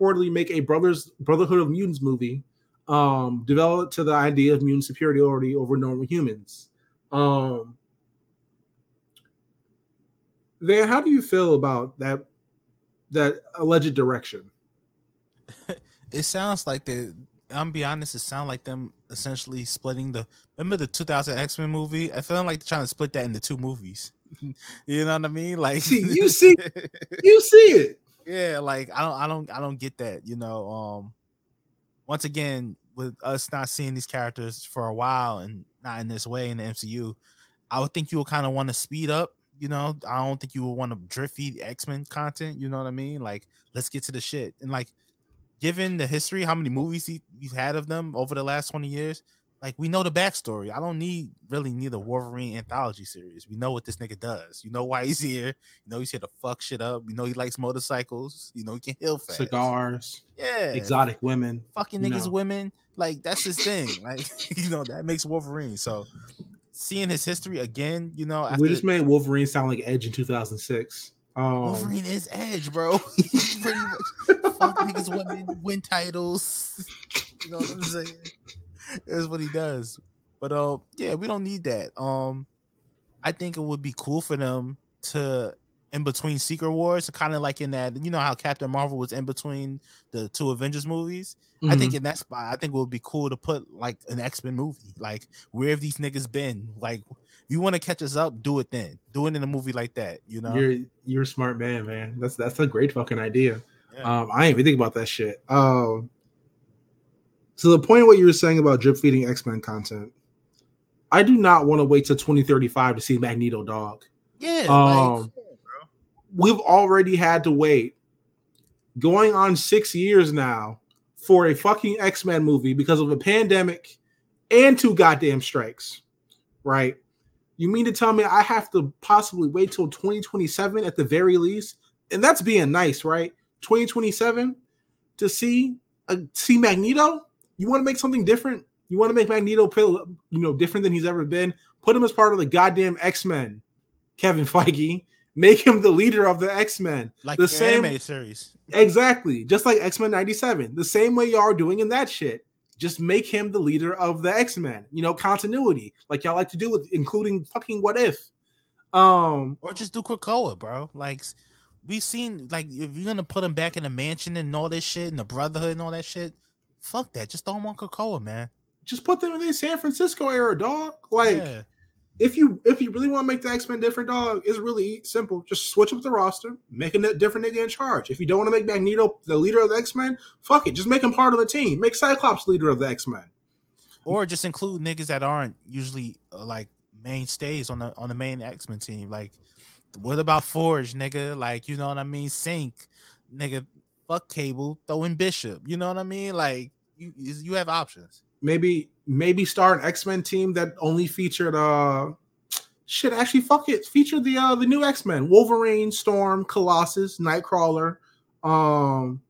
reportedly make a Brothers Brotherhood of Mutants movie, um, developed to the idea of mutant superiority over normal humans. Um, Van, how do you feel about that that alleged direction? [laughs] it sounds like they. I'm be honest. It sounds like them essentially splitting the. Remember the 2000 X Men movie? I feel like they're trying to split that into two movies. [laughs] you know what I mean? Like you see, you see it. [laughs] Yeah, like I don't, I don't, I don't get that. You know, um, once again, with us not seeing these characters for a while and not in this way in the MCU, I would think you would kind of want to speed up. You know, I don't think you would want to drift feed X Men content. You know what I mean? Like, let's get to the shit. And like, given the history, how many movies he, he's had of them over the last 20 years, like we know the backstory. I don't need really need a Wolverine anthology series. We know what this nigga does. You know why he's here. You know he's here to fuck shit up. You know he likes motorcycles. You know he can heal fast. Cigars. Yeah. Exotic women. Fucking niggas, know. women. Like that's his thing. [laughs] Like you know that makes Wolverine. So seeing his history again, you know, after, we just made Wolverine sound like Edge in 2006. Um, Wolverine is Edge, bro. [laughs] He's pretty much fuck niggas, women, win titles. You know what I'm saying? That's what he does. But uh, yeah, we don't need that. Um, I think it would be cool for them to in between Secret Wars, kind of like in that, you know how Captain Marvel was in between the two Avengers movies. Mm-hmm. I think mm-hmm. in that spot, I think it would be cool to put like an X Men movie. Like, where have these niggas been? Like, you want to catch us up, do it then. Do it in a movie like that. You know, you're you're a smart man, man. That's that's a great fucking idea. Yeah. Um, I ain't even think about that shit. Um, so the point of what you were saying about drip feeding X Men content, I do not want to wait till 2035 to see Magneto dog. Yeah, um, like, we've already had to wait going on six years now for a fucking X Men movie because of a pandemic and two goddamn strikes, right? You mean to tell me I have to possibly wait till 2027 at the very least? And that's being nice, right? 2027 to see a see Magneto? You want to make something different? You want to make Magneto you know different than he's ever been? Put him as part of the goddamn X-Men. Kevin [laughs] Feige, make him the leader of the X-Men. Like the same anime series. Exactly. Just like X-Men 97. The same way y'all are doing in that shit just make him the leader of the X-Men. You know, continuity, like y'all like to do with including fucking what if. Um or just do Krakoa, bro. Like we've seen like if you're gonna put him back in the mansion and all this shit and the brotherhood and all that shit, fuck that. Just don't want Krakoa, man. Just put them in the San Francisco era, dog. Like yeah if you if you really want to make the X Men different, dog, it's really simple. Just switch up the roster, make a different nigga in charge. If you don't want to make Magneto the leader of the X Men, fuck it, just make him part of the team. Make Cyclops leader of the X Men, or just include niggas that aren't usually uh, like mainstays on the on the main X Men team. Like, what about Forge, nigga? Like, you know what I mean? Synch, nigga. Fuck Cable, throw in Bishop. You know what I mean? Like, you you have options maybe maybe start an X-Men team that only featured uh shit actually fuck it. Feature the uh the new X-Men. Wolverine Storm Colossus Nightcrawler um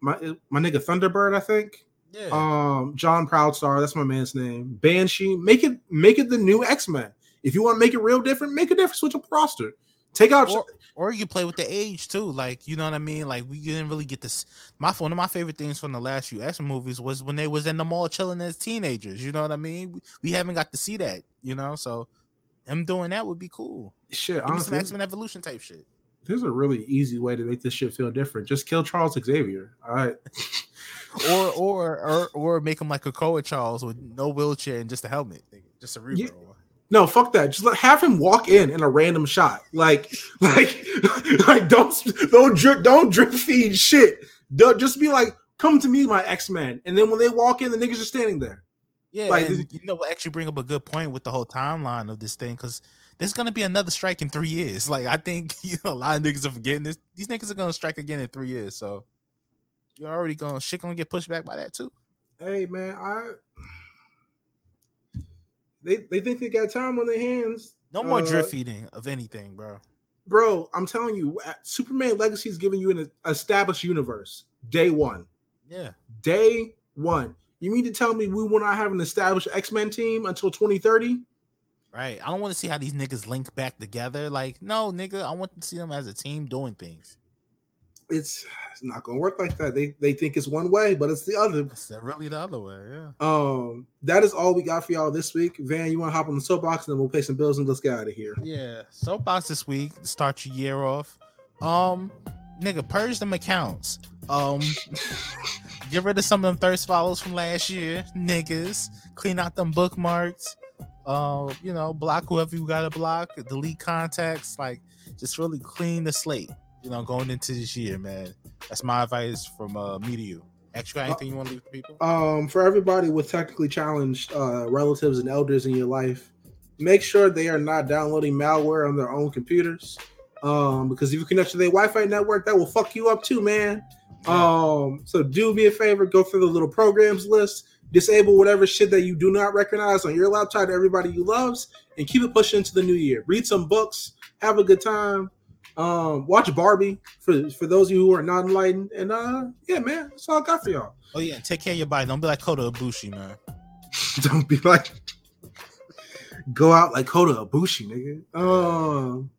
my my nigga Thunderbird I think. Yeah. Um John Proudstar that's my man's name. Banshee make it make it the new X-Men. If you want to make it real different make a different switch up roster Take out. or, or you play with the age too. Like you know what I mean. Like we didn't really get this. My one of my favorite things from the last few X movies was when they was in the mall chilling as teenagers. You know what I mean. We, we haven't got to see that. You know, so him doing that would be cool. shit. Give me some Honestly, X Men Evolution type shit. there's a really easy way to make this shit feel different. Just kill Charles Xavier. All right. [laughs] Or or or or make him like a Koa Charles with no wheelchair and just a helmet, just a reroll. Yeah. No, fuck that. Just let have him walk in in a random shot. Like, [laughs] like, [laughs] like don't don't drip don't drip feed shit. Don't just be like, come to me, my X Men. And then when they walk in, the niggas are standing there. Yeah, Like, and you know? Actually, bring up a good point with the whole timeline of this thing because there's gonna be another strike in three years. [laughs] Like I think you know a lot of niggas are forgetting this. These niggas are gonna strike again in three years. So you're already gonna shit gonna get pushed back by that too. Hey man, I they they think they got time on their hands. No more Uh, drip feeding of anything, bro. Bro, I'm telling you, Superman Legacy is giving you an established universe. Day one. Yeah, Day one. You mean to tell me we will not have an established X-Men team until 2030? right. I don't want to see how these niggas link back together. Like, no, nigga, I want to see them as a team doing things. It's it's not gonna work like that. They they think it's one way, but it's the other. It's really the other way. Yeah. Um, that is all we got for y'all this week. Van, you want to hop on the soapbox and then we'll pay some bills and let's get out of here. Yeah. Soapbox this week start your year off. Um, nigga, purge them accounts. Um, [laughs] get rid of some of them thirst follows from last year, niggas. Clean out them bookmarks. Uh, you know, block whoever you gotta block. Delete contacts. Like, just really clean the slate. You know, going into this year, man. That's my advice from uh me to you. Actually, anything you want to leave for people? Um, for everybody with technically challenged uh, relatives and elders in your life, make sure they are not downloading malware on their own computers. Um, because if you connect to their Wi-Fi network, that will fuck you up too, man. Um, so do me a favor, go through the little programs list, disable whatever shit that you do not recognize on your laptop to everybody you loves, and keep it pushing into the new year. Read some books, have a good time. Um, watch Barbie for for those of you who are not enlightened, and uh, yeah, man, that's all I got for y'all. Oh yeah, take care of your body. Don't be like Kota Ibushi, man. [laughs] Don't be like [laughs] go out like Kota Ibushi, nigga. Um,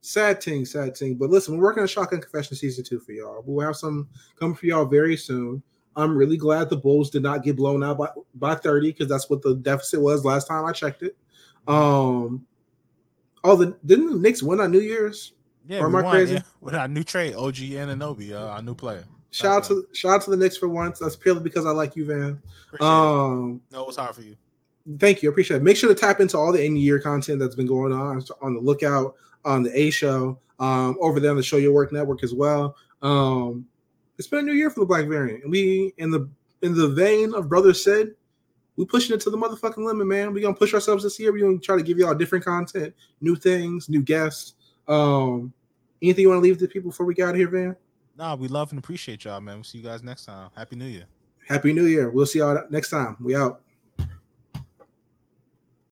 sad thing, sad thing. But listen, we're working on Shotgun Confession season two for y'all. We'll have some coming for y'all very soon. I'm really glad the Bulls did not get blown out by, by 30 because that's what the deficit was last time I checked it. Um, oh, the didn't the Knicks win on New Year's? Yeah, Or am I won, crazy? yeah. With our new trade, OG Anunoby, uh, our new player. Shout out to shout out to the Knicks for once. That's purely because I like you, Van. Appreciate it. Um, No, it was hard for you. Thank you. I appreciate it. Make sure to tap into all the end year content that's been going on on the lookout on the A show, um, over there on the Show Your Work Network as well. Um, it's been a new year for the Black Variant. We in the in the vein of Brother said, we pushing it to the motherfucking limit, man. We gonna push ourselves this year. We gonna try to give y'all different content, new things, new guests. Um, anything you want to leave to people before we get out of here, Van? Nah, we love and appreciate y'all, man. We'll see you guys next time. Happy New Year. Happy New Year. We'll see y'all next time. We out.